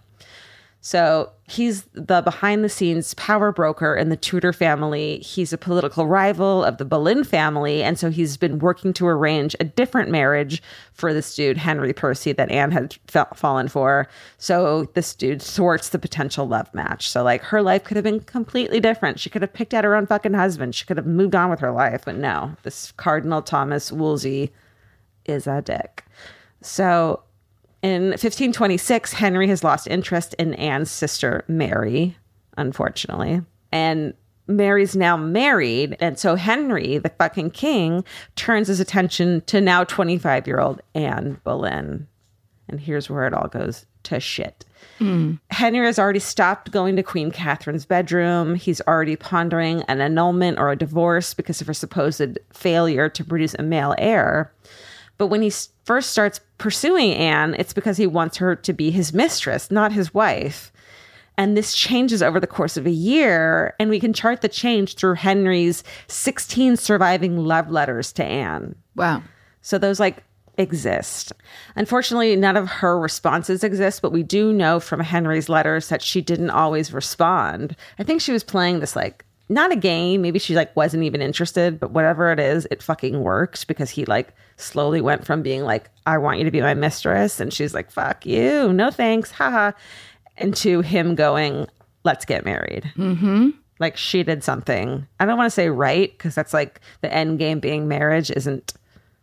So he's the behind the scenes power broker in the Tudor family. He's a political rival of the Boleyn family. And so he's been working to arrange a different marriage for this dude, Henry Percy, that Anne had fallen for. So this dude thwarts the potential love match. So, like, her life could have been completely different. She could have picked out her own fucking husband. She could have moved on with her life. But no, this Cardinal Thomas Wolsey is a dick. So in 1526, Henry has lost interest in Anne's sister, Mary, unfortunately. And Mary's now married. And so Henry, the fucking king, turns his attention to now 25 year old Anne Boleyn. And here's where it all goes to shit. Mm. Henry has already stopped going to Queen Catherine's bedroom. He's already pondering an annulment or a divorce because of her supposed failure to produce a male heir. But when he first starts pursuing Anne, it's because he wants her to be his mistress, not his wife. And this changes over the course of a year, and we can chart the change through Henry's 16 surviving love letters to Anne. Wow. So those like exist. Unfortunately, none of her responses exist, but we do know from Henry's letters that she didn't always respond. I think she was playing this like not a game. Maybe she like wasn't even interested, but whatever it is, it fucking works because he like slowly went from being like, I want you to be my mistress. And she's like, fuck you. No thanks. Haha. And to him going, let's get married. Mm-hmm. Like she did something. I don't want to say right because that's like the end game being marriage isn't,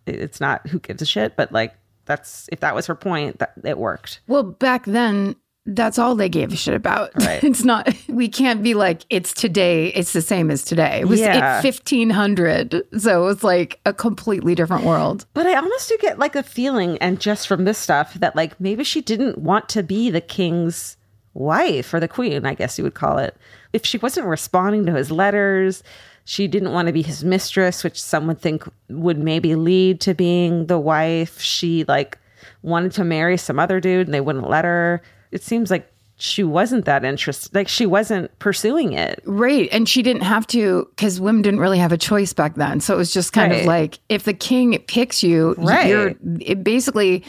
it's not who gives a shit, but like that's, if that was her point, that it worked. Well, back then, that's all they gave a shit about. Right. It's not, we can't be like, it's today, it's the same as today. It was Yeah. 1500. So it was like a completely different world. But I almost do get like a feeling, and just from this stuff, that like maybe she didn't want to be the king's wife or the queen, I guess you would call it. If she wasn't responding to his letters, she didn't want to be his mistress, which some would think would maybe lead to being the wife. She like wanted to marry some other dude and they wouldn't let her. It seems like she wasn't that interested. Like she wasn't pursuing it. Right. And she didn't have to, because women didn't really have a choice back then. So it was just kind Right. of like, if the king picks you, Right. you're it basically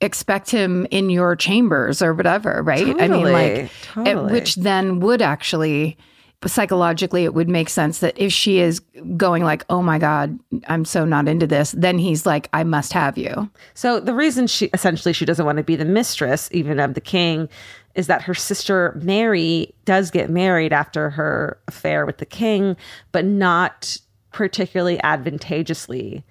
expect him in your chambers or whatever, right? I mean, Totally. like, Totally. which then would actually, psychologically, it would make sense that if she is going like, oh my God, I'm so not into this, then he's like, I must have you. So the reason she essentially she doesn't want to be the mistress even of the king is that her sister Mary does get married after her affair with the king, but not particularly advantageously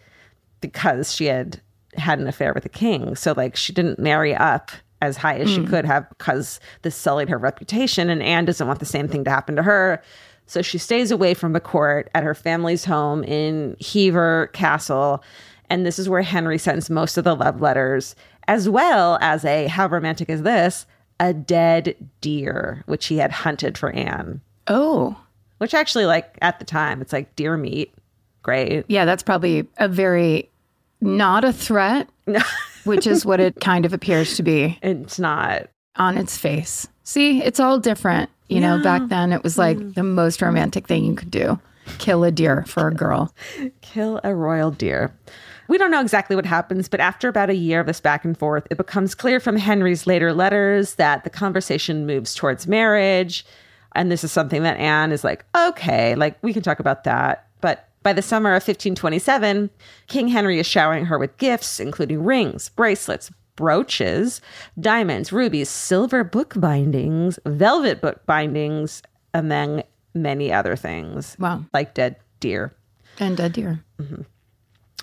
because she had had an affair with the king. So like she didn't marry up as high as she hmm. could have because this sullied her reputation and Anne doesn't want the same thing to happen to her. So she stays away from the court at her family's home in Hever Castle. And this is where Henry sends most of the love letters, as well as a, how romantic is this? A dead deer, which he had hunted for Anne. Oh, Which actually, like at the time, it's like deer meat. Great. yeah, that's probably a very not a threat, which is what it kind of appears to be. It's not. on its face. See, it's all different. You know, back then it was like the hmm. most romantic thing you could do kill a deer for a girl. kill a royal deer. We don't know exactly what happens, but after about a year of this back and forth, it becomes clear from Henry's later letters that the conversation moves towards marriage. And this is something that Anne is like, okay, like we can talk about that. By the summer of 1527, King Henry is showering her with gifts, including rings, bracelets, brooches, diamonds, rubies, silver book bindings, velvet book bindings, among many other things. Wow. Like dead deer. And dead deer. Mm-hmm.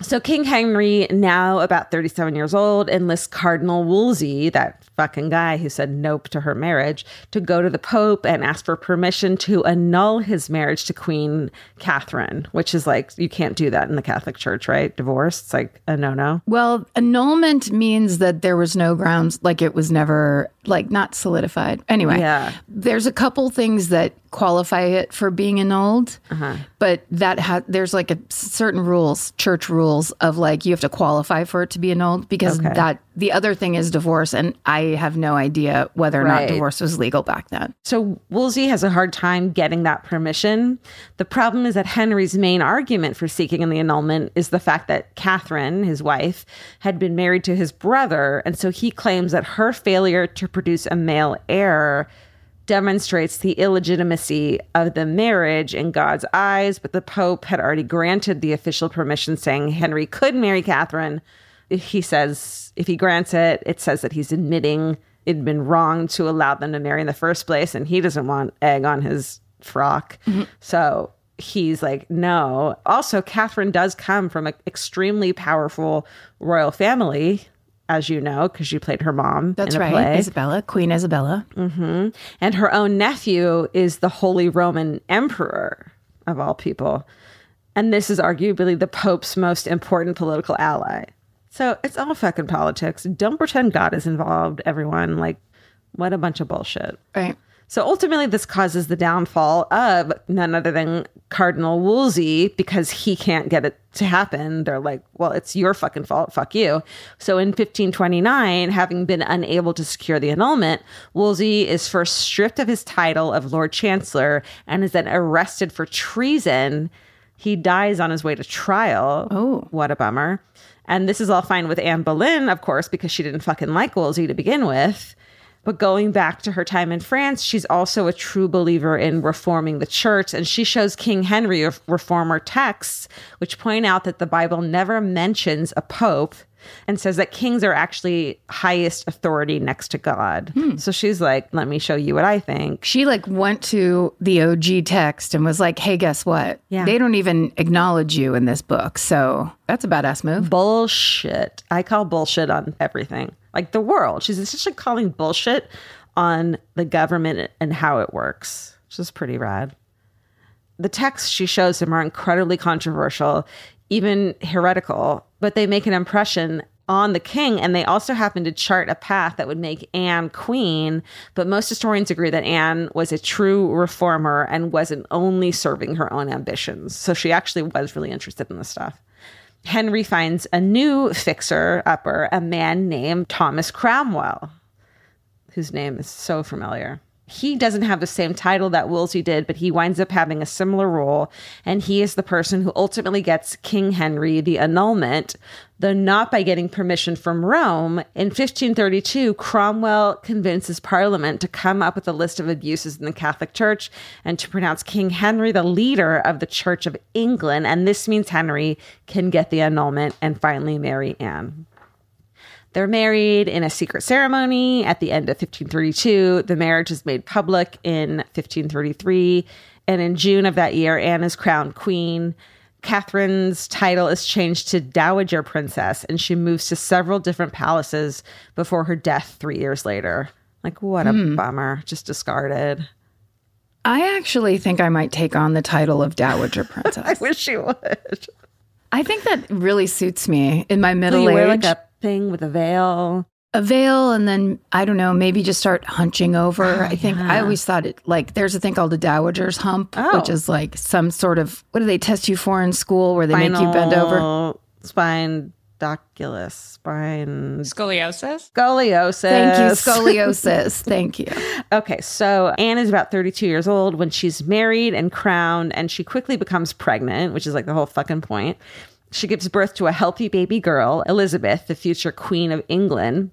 So King Henry, now about 37 years old, enlists Cardinal Wolsey, that fucking guy who said nope to her marriage, to go to the Pope and ask for permission to annul his marriage to Queen Catherine, which is like, you can't do that in the Catholic Church, right? Divorce, it's like a no-no. Well, annulment means that there was no grounds, like it was never, like, not solidified. Anyway, Yeah. there's a couple things that qualify it for being annulled, uh-huh. but that ha- there's like a certain rules, church rules rules of like you have to qualify for it to be annulled because Okay. that the other thing is divorce, and I have no idea whether or Right. not divorce was legal back then. So Wolsey has a hard time getting that permission. The problem is that Henry's main argument for seeking the annulment is the fact that Catherine, his wife, had been married to his brother, and so he claims that her failure to produce a male heir demonstrates the illegitimacy of the marriage in God's eyes, but the Pope had already granted the official permission saying Henry could marry Catherine. He says if he grants it, it says that he's admitting it'd been wrong to allow them to marry in the first place, and he doesn't want egg on his frock. Mm-hmm. So he's like, no. Also, Catherine does come from an extremely powerful royal family, as you know, because you played her mom. That's in a right, play. Isabella, Queen Isabella. Mm-hmm. And her own nephew is the Holy Roman Emperor, of all people. And this is arguably the Pope's most important political ally. So it's all fucking politics. Don't pretend God is involved, everyone. Like, what a bunch of bullshit. Right. So ultimately, this causes the downfall of none other than Cardinal Wolsey because he can't get it to happen. They're like, well, it's your fucking fault. Fuck you. So in 1529, having been unable to secure the annulment, Wolsey is first stripped of his title of Lord Chancellor and is then arrested for treason. He dies on his way to trial. Oh. what a bummer. And this is all fine with Anne Boleyn, of course, because she didn't fucking like Wolsey to begin with. But going back to her time in France, she's also a true believer in reforming the church. And she shows King Henry of reformer texts, which point out that the Bible never mentions a pope and says that kings are actually highest authority next to God. Hmm. So she's like, let me show you what I think. She like went to the OG text and was like, "Hey, guess what? Yeah. They don't even acknowledge you in this book." So that's a badass move. bullshit. I call bullshit on everything. Like the world. She's essentially calling bullshit on the government and how it works, which is pretty rad. The texts she shows him are incredibly controversial, even heretical, but they make an impression on the king and they also happen to chart a path that would make Anne queen. But most historians agree that Anne was a true reformer and wasn't only serving her own ambitions. So she actually was really interested in this stuff. Henry finds a new fixer upper, a man named Thomas Cromwell, whose name is so familiar. He doesn't have the same title that Wolsey did, but he winds up having a similar role. And he is the person who ultimately gets King Henry the annulment, though not by getting permission from Rome. In 1532, Cromwell convinces Parliament to come up with a list of abuses in the Catholic Church and to pronounce King Henry the leader of the Church of England. And this means Henry can get the annulment and finally marry Anne. They're married in a secret ceremony at the end of 1532. The marriage is made public in 1533. And in June of that year, Anne is crowned queen. Catherine's title is changed to Dowager Princess, and she moves to several different palaces before her death three years later. Like, what a hmm. bummer. Just discarded. I actually think I might take on the title of Dowager Princess. I wish you would. I think that really suits me in my middle you age. wear like a thing with a veil. a veil and then I don't know, maybe just start hunching over. Oh, I think I always thought it like there's a thing called a dowager's hump, Oh. which is like some sort of what do they test you for in school where they make you bend over? Spinal- Spine, doculus, spine, Scoliosis? scoliosis. Thank you, scoliosis. Thank you. Okay, so Anne is about 32 years old when she's married and crowned, and she quickly becomes pregnant, which is like the whole fucking point. She gives birth to a healthy baby girl, Elizabeth, the future Queen of England.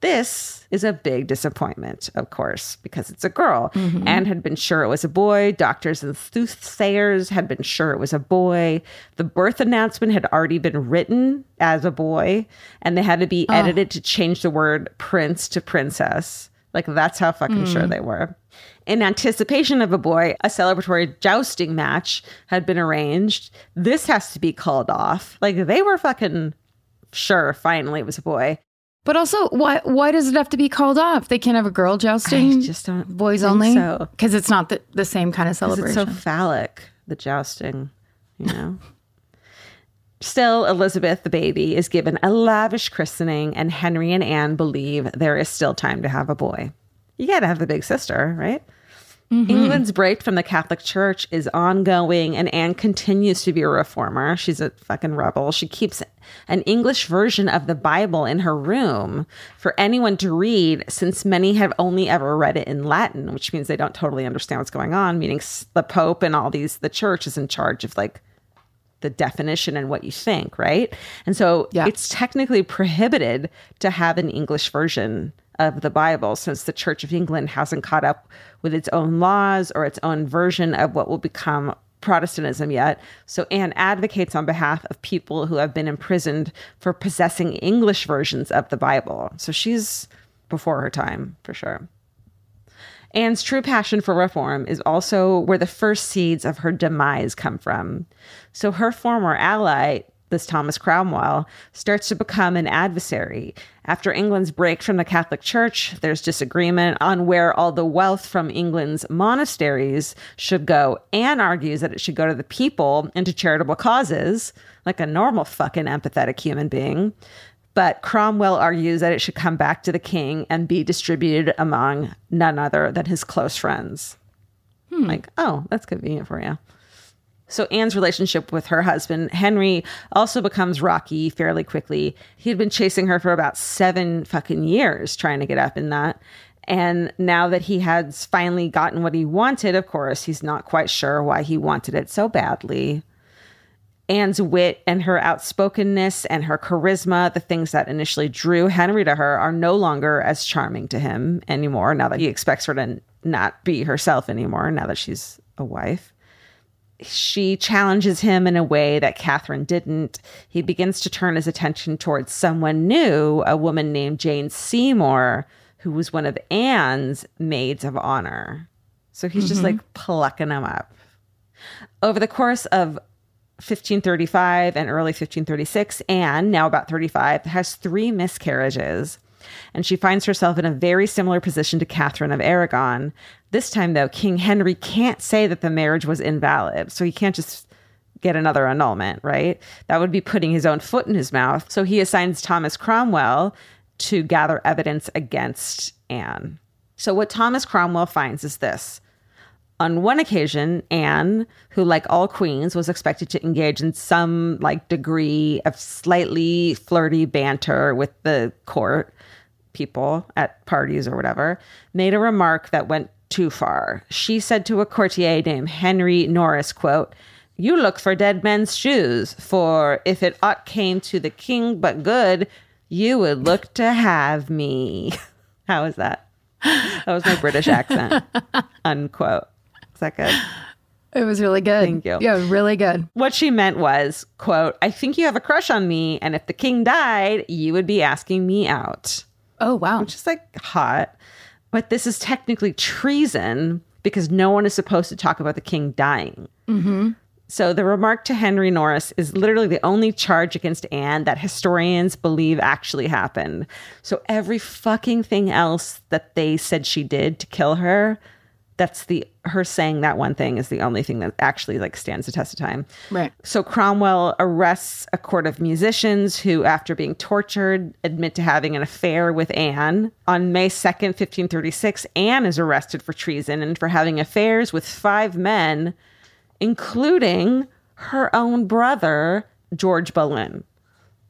This is a big disappointment, of course, because it's a girl. Mm-hmm. Anne had been sure it was a boy. Doctors and soothsayers had been sure it was a boy. The birth announcement had already been written as a boy, and they had to be oh. edited to change the word prince to princess. Like, that's how fucking sure mm. they were. In anticipation of a boy, a celebratory jousting match had been arranged. This has to be called off. Like, they were fucking sure finally it was a boy. But also, why why does it have to be called off? They can't have a girl jousting. I just don't boys only so. because it's not the, the same kind of celebration. It's so phallic, the jousting, you know? Still, Elizabeth, the baby, is given a lavish christening, and Henry and Anne believe there is still time to have a boy. You got to have the big sister, right? Mm-hmm. England's break from the Catholic Church is ongoing, and Anne continues to be a reformer. She's a fucking rebel. She keeps an English version of the Bible in her room for anyone to read, since many have only ever read it in Latin, which means they don't totally understand what's going on. Meaning the Pope and all these, the church is in charge of like the definition and what you think, right? And so Yeah. it's technically prohibited to have an English version of the Bible since the Church of England hasn't caught up with its own laws or its own version of what will become Protestantism yet. So Anne advocates on behalf of people who have been imprisoned for possessing English versions of the Bible. So she's before her time for sure. Anne's true passion for reform is also where the first seeds of her demise come from. So her former ally, this Thomas Cromwell, starts to become an adversary. After England's break from the Catholic Church, there's disagreement on where all the wealth from England's monasteries should go. Anne argues that it should go to the people and to charitable causes, like a normal fucking empathetic human being. But Cromwell argues that it should come back to the king and be distributed among none other than his close friends. Hmm. Like, oh, that's convenient for you. So Anne's relationship with her husband, Henry, also becomes rocky fairly quickly. He had been chasing her for about seven fucking years, trying to get up in that. And now that he has finally gotten what he wanted, of course, he's not quite sure why he wanted it so badly. Anne's wit and her outspokenness and her charisma, the things that initially drew Henry to her, are no longer as charming to him anymore now that he expects her to not be herself anymore now that she's a wife. She challenges him in a way that Catherine didn't. He begins to turn his attention towards someone new, a woman named Jane Seymour, who was one of Anne's maids of honor. So he's just mm-hmm. like plucking them up. Over the course of 1535 and early 1536, Anne, now about 35, has three miscarriages. And she finds herself in a very similar position to Catherine of Aragon. This time, though, King Henry can't say that the marriage was invalid. So he can't just get another annulment, right? That would be putting his own foot in his mouth. So he assigns Thomas Cromwell to gather evidence against Anne. So what Thomas Cromwell finds is this. On one occasion, Anne, who like all queens was expected to engage in some like degree of slightly flirty banter with the court people at parties or whatever, made a remark that went too far. She said to a courtier named Henry Norris, quote, "You look for dead men's shoes, for if it aught came to the king but good, you would look to have me." How is that? That was my British accent. Unquote. Is that good? It was really good. Thank you. Yeah, really good. What she meant was, quote, I think you have a crush on me, and if the king died, you would be asking me out. Oh, wow. Which is like hot. But this is technically treason because no one is supposed to talk about the king dying. Mm-hmm. So the remark to Henry Norris is literally the only charge against Anne that historians believe actually happened. So every fucking thing else that they said she did to kill her, that's the her saying that one thing is the only thing that actually like stands the test of time. Right. So Cromwell arrests a court of musicians who, after being tortured, admit to having an affair with Anne. On May 2nd, 1536, Anne is arrested for treason and for having affairs with five men, including her own brother, George Boleyn.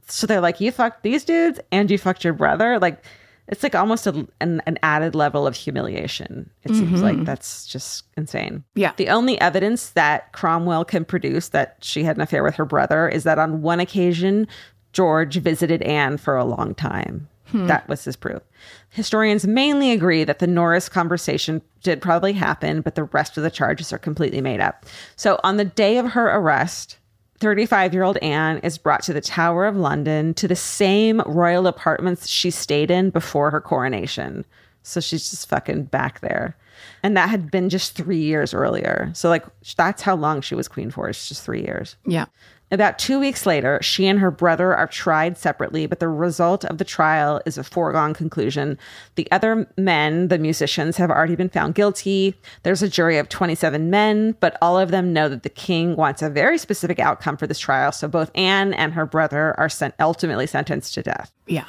So they're like, you fucked these dudes and you fucked your brother? Like, it's like almost a, an, an added level of humiliation. It seems mm-hmm. like that's just insane. Yeah. The only evidence that Cromwell can produce that she had an affair with her brother is that on one occasion, George visited Anne for a long time. Hmm. That was his proof. Historians mainly agree that the Norris conversation did probably happen, but the rest of the charges are completely made up. So on the day of her arrest, 35 year old Anne is brought to the Tower of London to the same royal apartments she stayed in before her coronation. So she's just fucking back there. And that had been just three years earlier. So, like, that's how long she was queen for. It's just three years. Yeah. About two weeks later, she and her brother are tried separately, but the result of the trial is a foregone conclusion. The other men, the musicians, have already been found guilty. There's a jury of 27 men, but all of them know that the king wants a very specific outcome for this trial. So both Anne and her brother are sent, ultimately sentenced to death. Yeah.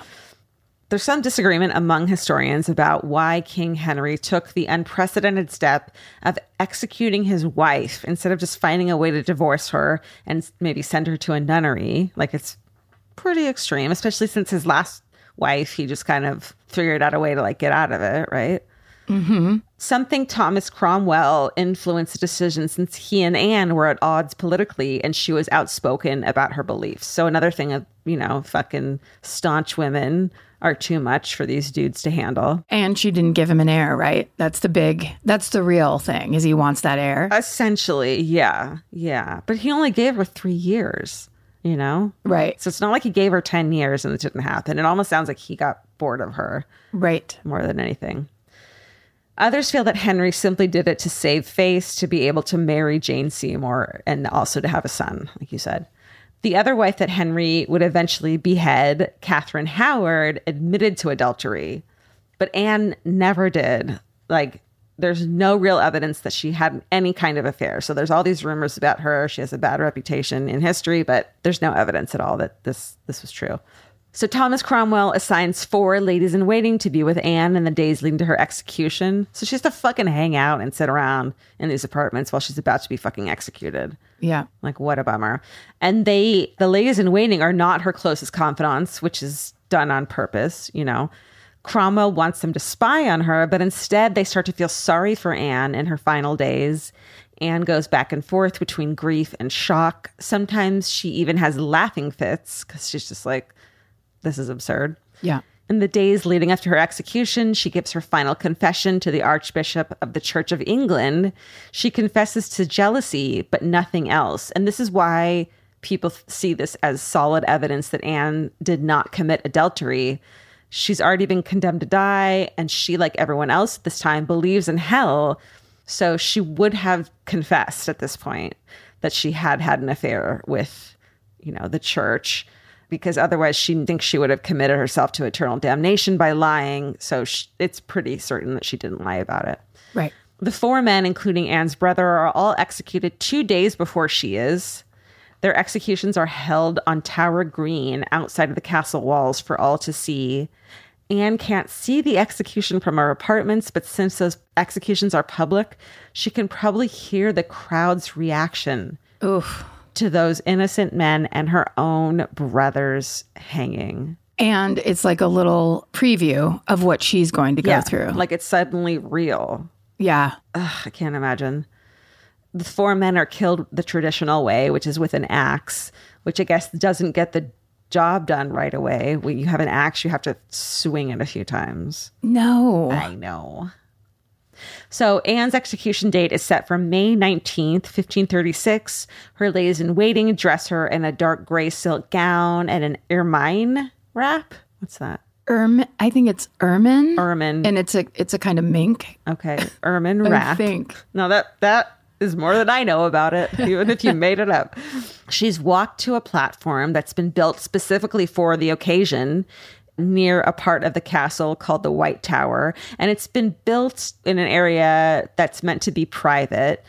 There's some disagreement among historians about why King Henry took the unprecedented step of executing his wife instead of just finding a way to divorce her and maybe send her to a nunnery. Like it's pretty extreme, especially since his last wife, he just kind of figured out a way to like get out of it, right? Mm-hmm. Something Thomas Cromwell influenced the decision since he and Anne were at odds politically and she was outspoken about her beliefs. So another thing of, you know, fucking staunch women are too much for these dudes to handle. And she didn't give him an heir, right? That's the big, that's the real thing, is he wants that heir. Essentially, yeah. Yeah. But he only gave her three years, you know? Right. So it's not like he gave her 10 years and it didn't happen. It almost sounds like he got bored of her Right. more than anything. Others feel that Henry simply did it to save face, to be able to marry Jane Seymour, and also to have a son, like you said. The other wife that Henry would eventually behead, Catherine Howard, admitted to adultery, but Anne never did. Like, there's no real evidence that she had any kind of affair. So there's all these rumors about her. She has a bad reputation in history, but there's no evidence at all that this this was true. So Thomas Cromwell assigns four ladies in waiting to be with Anne in the days leading to her execution. So she has to fucking hang out and sit around in these apartments while she's about to be fucking executed. Yeah. Like what a bummer. And they the ladies in waiting are not her closest confidants, which is done on purpose, you know. Cromwell wants them to spy on her, but instead they start to feel sorry for Anne in her final days. Anne goes back and forth between grief and shock. Sometimes she even has laughing fits because she's just like, this is absurd. Yeah. In the days leading up to her execution, she gives her final confession to the Archbishop of the Church of England. She confesses to jealousy, but nothing else. And this is why people see this as solid evidence that Anne did not commit adultery. She's already been condemned to die, and she, like everyone else at this time, believes in hell. So she would have confessed at this point that she had had an affair with, you know, the church because otherwise she thinks she would have committed herself to eternal damnation by lying. So sh- it's pretty certain that she didn't lie about it. Right. The four men, including Anne's brother, are all executed two days before she is. Their executions are held on Tower Green outside of the castle walls for all to see. Anne can't see the execution from her apartments, but since those executions are public, she can probably hear the crowd's reaction Oof. To those innocent men and her own brothers hanging. And it's like a little preview of what she's going to go through. Like it's suddenly real. yeah. Ugh, I can't imagine. The four men are killed the traditional way, which is with an axe, which I guess doesn't get the job done right away. When you have an axe, you have to swing it a few times. No. I know. So Anne's execution date is set for May 19th, 1536. Her ladies in waiting dress her in a dark gray silk gown and an ermine wrap. What's that? Erm I think it's ermine. Ermine. And it's a it's a kind of mink. Okay, ermine I wrap. think. No, that that is more than I know about it, even if you made it up. She's walked to a platform that's been built specifically for the occasion near a part of the castle called the White Tower. And it's been built in an area that's meant to be private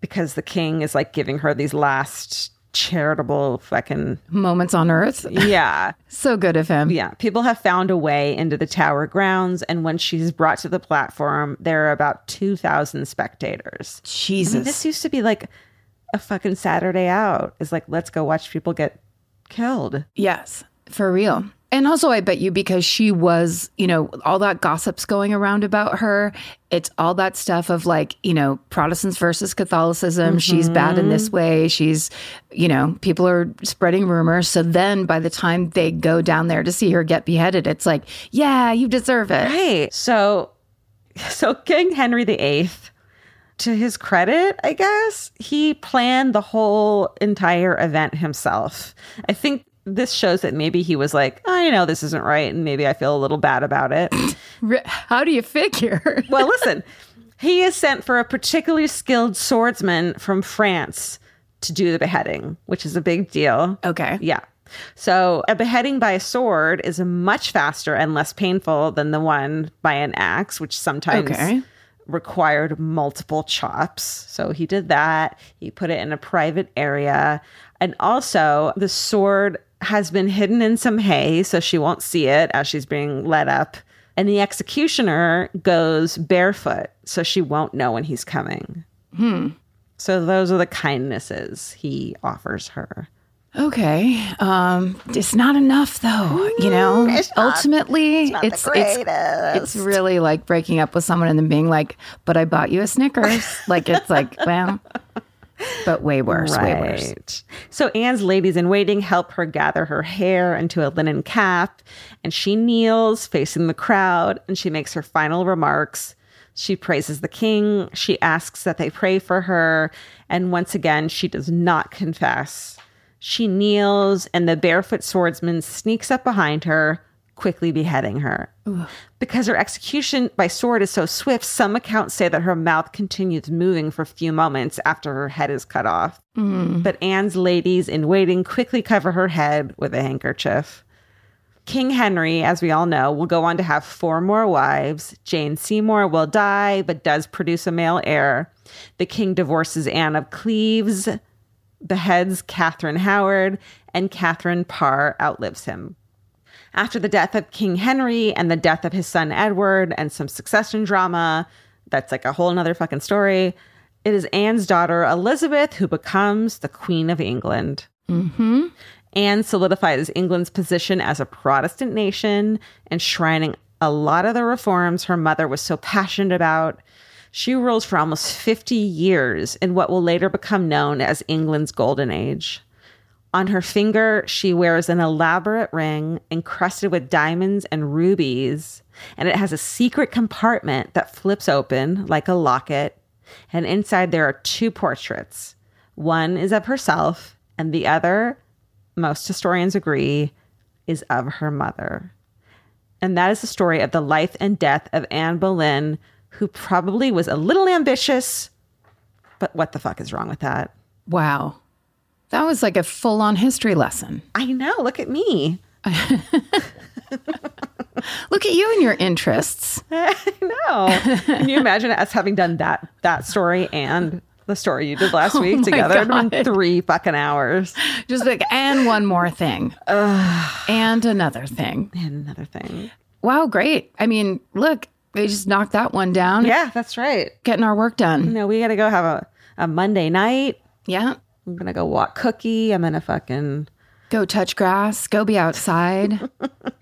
because the king is like giving her these last charitable fucking Moments on Earth. yeah So good of him. yeah, people have found a way into the tower grounds, and when she's brought to the platform, there are about two thousand spectators. I Jesus. mean, this used to be like a fucking Saturday out. It's like let's go watch people get killed. Yes, for real. And also, I bet you because she was, you know, all that gossip's going around about her. It's all that stuff of like, you know, Protestants versus Catholicism. She's bad in this mm-hmm. way. She's, you know, people are spreading rumors. So then by the time they go down there to see her get beheaded, it's like, yeah, you deserve it. Right. So, so King Henry VIII, to his credit, I guess he planned the whole entire event himself. I think this shows that maybe he was like, oh, you know, this isn't right, and maybe I feel a little bad about it. How do you figure? Well, listen, he is sent for a particularly skilled swordsman from France to do the beheading, which is a big deal. okay. Yeah. So a beheading by a sword is much faster and less painful than the one by an axe, which sometimes Okay. required multiple chops. So he did that. He put it in a private area. And also, the sword has been hidden in some hay so she won't see it as she's being led up. And the executioner goes barefoot so she won't know when he's coming. Hmm. So those are the kindnesses he offers her. Okay. Um it's not enough though, you know. it's not- Ultimately, it's the it's it's really like breaking up with someone and then being like, "But I bought you a Snickers." like it's like, well, but way worse, way worse. So Anne's ladies in waiting help her gather her hair into a linen cap, and she kneels facing the crowd and she makes her final remarks. She praises the king. She asks that they pray for her, and once again, she does not confess. She kneels, and the barefoot swordsman sneaks up behind her, quickly beheading her. Because her execution by sword is so swift, some accounts say that her mouth continues moving for a few moments after her head is cut off. Mm. But Anne's ladies in waiting quickly cover her head with a handkerchief. King Henry, as we all know, will go on to have four more wives. Jane Seymour will die, but does produce a male heir. The king divorces Anne of Cleves, beheads Catherine Howard, and Catherine Parr outlives him. After the death of King Henry and the death of his son Edward and some succession drama, that's like a whole nother fucking story. It is Anne's daughter Elizabeth who becomes the Queen of England. Mm-hmm. Anne solidifies England's position as a Protestant nation, enshrining a lot of the reforms her mother was so passionate about. She rules for almost 50 years in what will later become known as England's Golden Age. On her finger, she wears an elaborate ring encrusted with diamonds and rubies, and it has a secret compartment that flips open like a locket. And inside, there are two portraits. One is of herself, and the other, most historians agree, is of her mother. And that is the story of the life and death of Anne Boleyn, who probably was a little ambitious, but what the fuck is wrong with that? Wow. That was like a full-on history lesson. I know, look at me. Look at you and your interests. I know. Can you imagine us having done that that story and the story you did last oh week together? God. three fucking hours. Just like, and one more thing. and another thing. And another thing. Wow, great. I mean, look, they just knocked that one down. Yeah, that's right. Getting our work done. No, we gotta go have a, a Monday night. Yeah. I'm gonna go walk Cookie. I'm gonna fucking Go touch grass. Go be outside.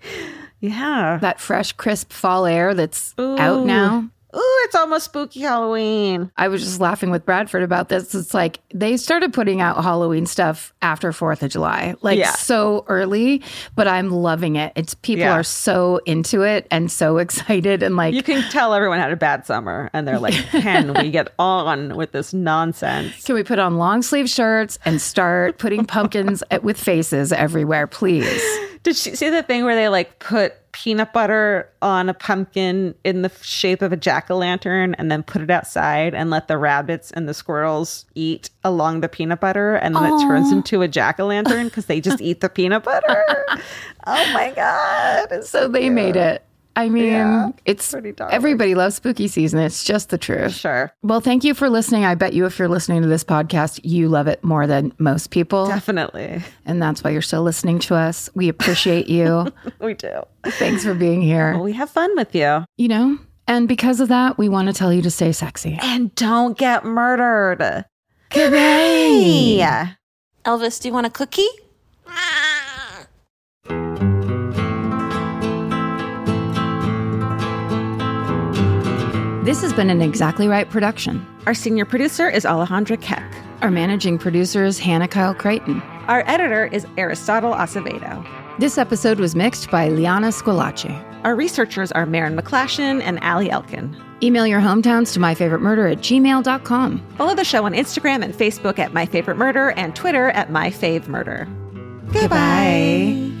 yeah. that fresh, crisp fall air that's out now. Ooh, it's almost spooky Halloween. I was just laughing with Bradford about this. It's like they started putting out Halloween stuff after 4th of July, like Yeah. so early, but I'm loving it. It's people Yeah. are so into it and so excited and like You can tell everyone had a bad summer, and they're like, "Can we get on with this nonsense?" can we put on long sleeve shirts and start putting pumpkins with faces everywhere, please? Did she see the thing where they like put peanut butter on a pumpkin in the shape of a jack o' lantern and then put it outside and let the rabbits and the squirrels eat along the peanut butter and then it turns into a jack o' lantern because they just eat the peanut butter? oh my God. It's So they made it. I mean, Yeah, it's pretty darling. everybody loves spooky season. It's just the truth. Sure. Well, thank you for listening. I bet you if you're listening to this podcast, you love it more than most people. Definitely. And that's why you're still listening to us. We appreciate you. We do. Thanks for being here. Well, we have fun with you. You know, and because of that, we want to tell you to stay sexy. And don't get murdered. Goodbye. Elvis, do you want a cookie? This has been an Exactly Right production. Our senior producer is Alejandra Keck. Our managing producer is Hannah Kyle Creighton. Our editor is Aristotle Acevedo. This episode was mixed by Liana Squillace. Our researchers are Marin McClashin and Ali Elkin. Email your hometowns to myfavoritemurder at gmail.com. Follow the show on Instagram and Facebook at My Favorite Murder and Twitter at My Fave Murder. Goodbye.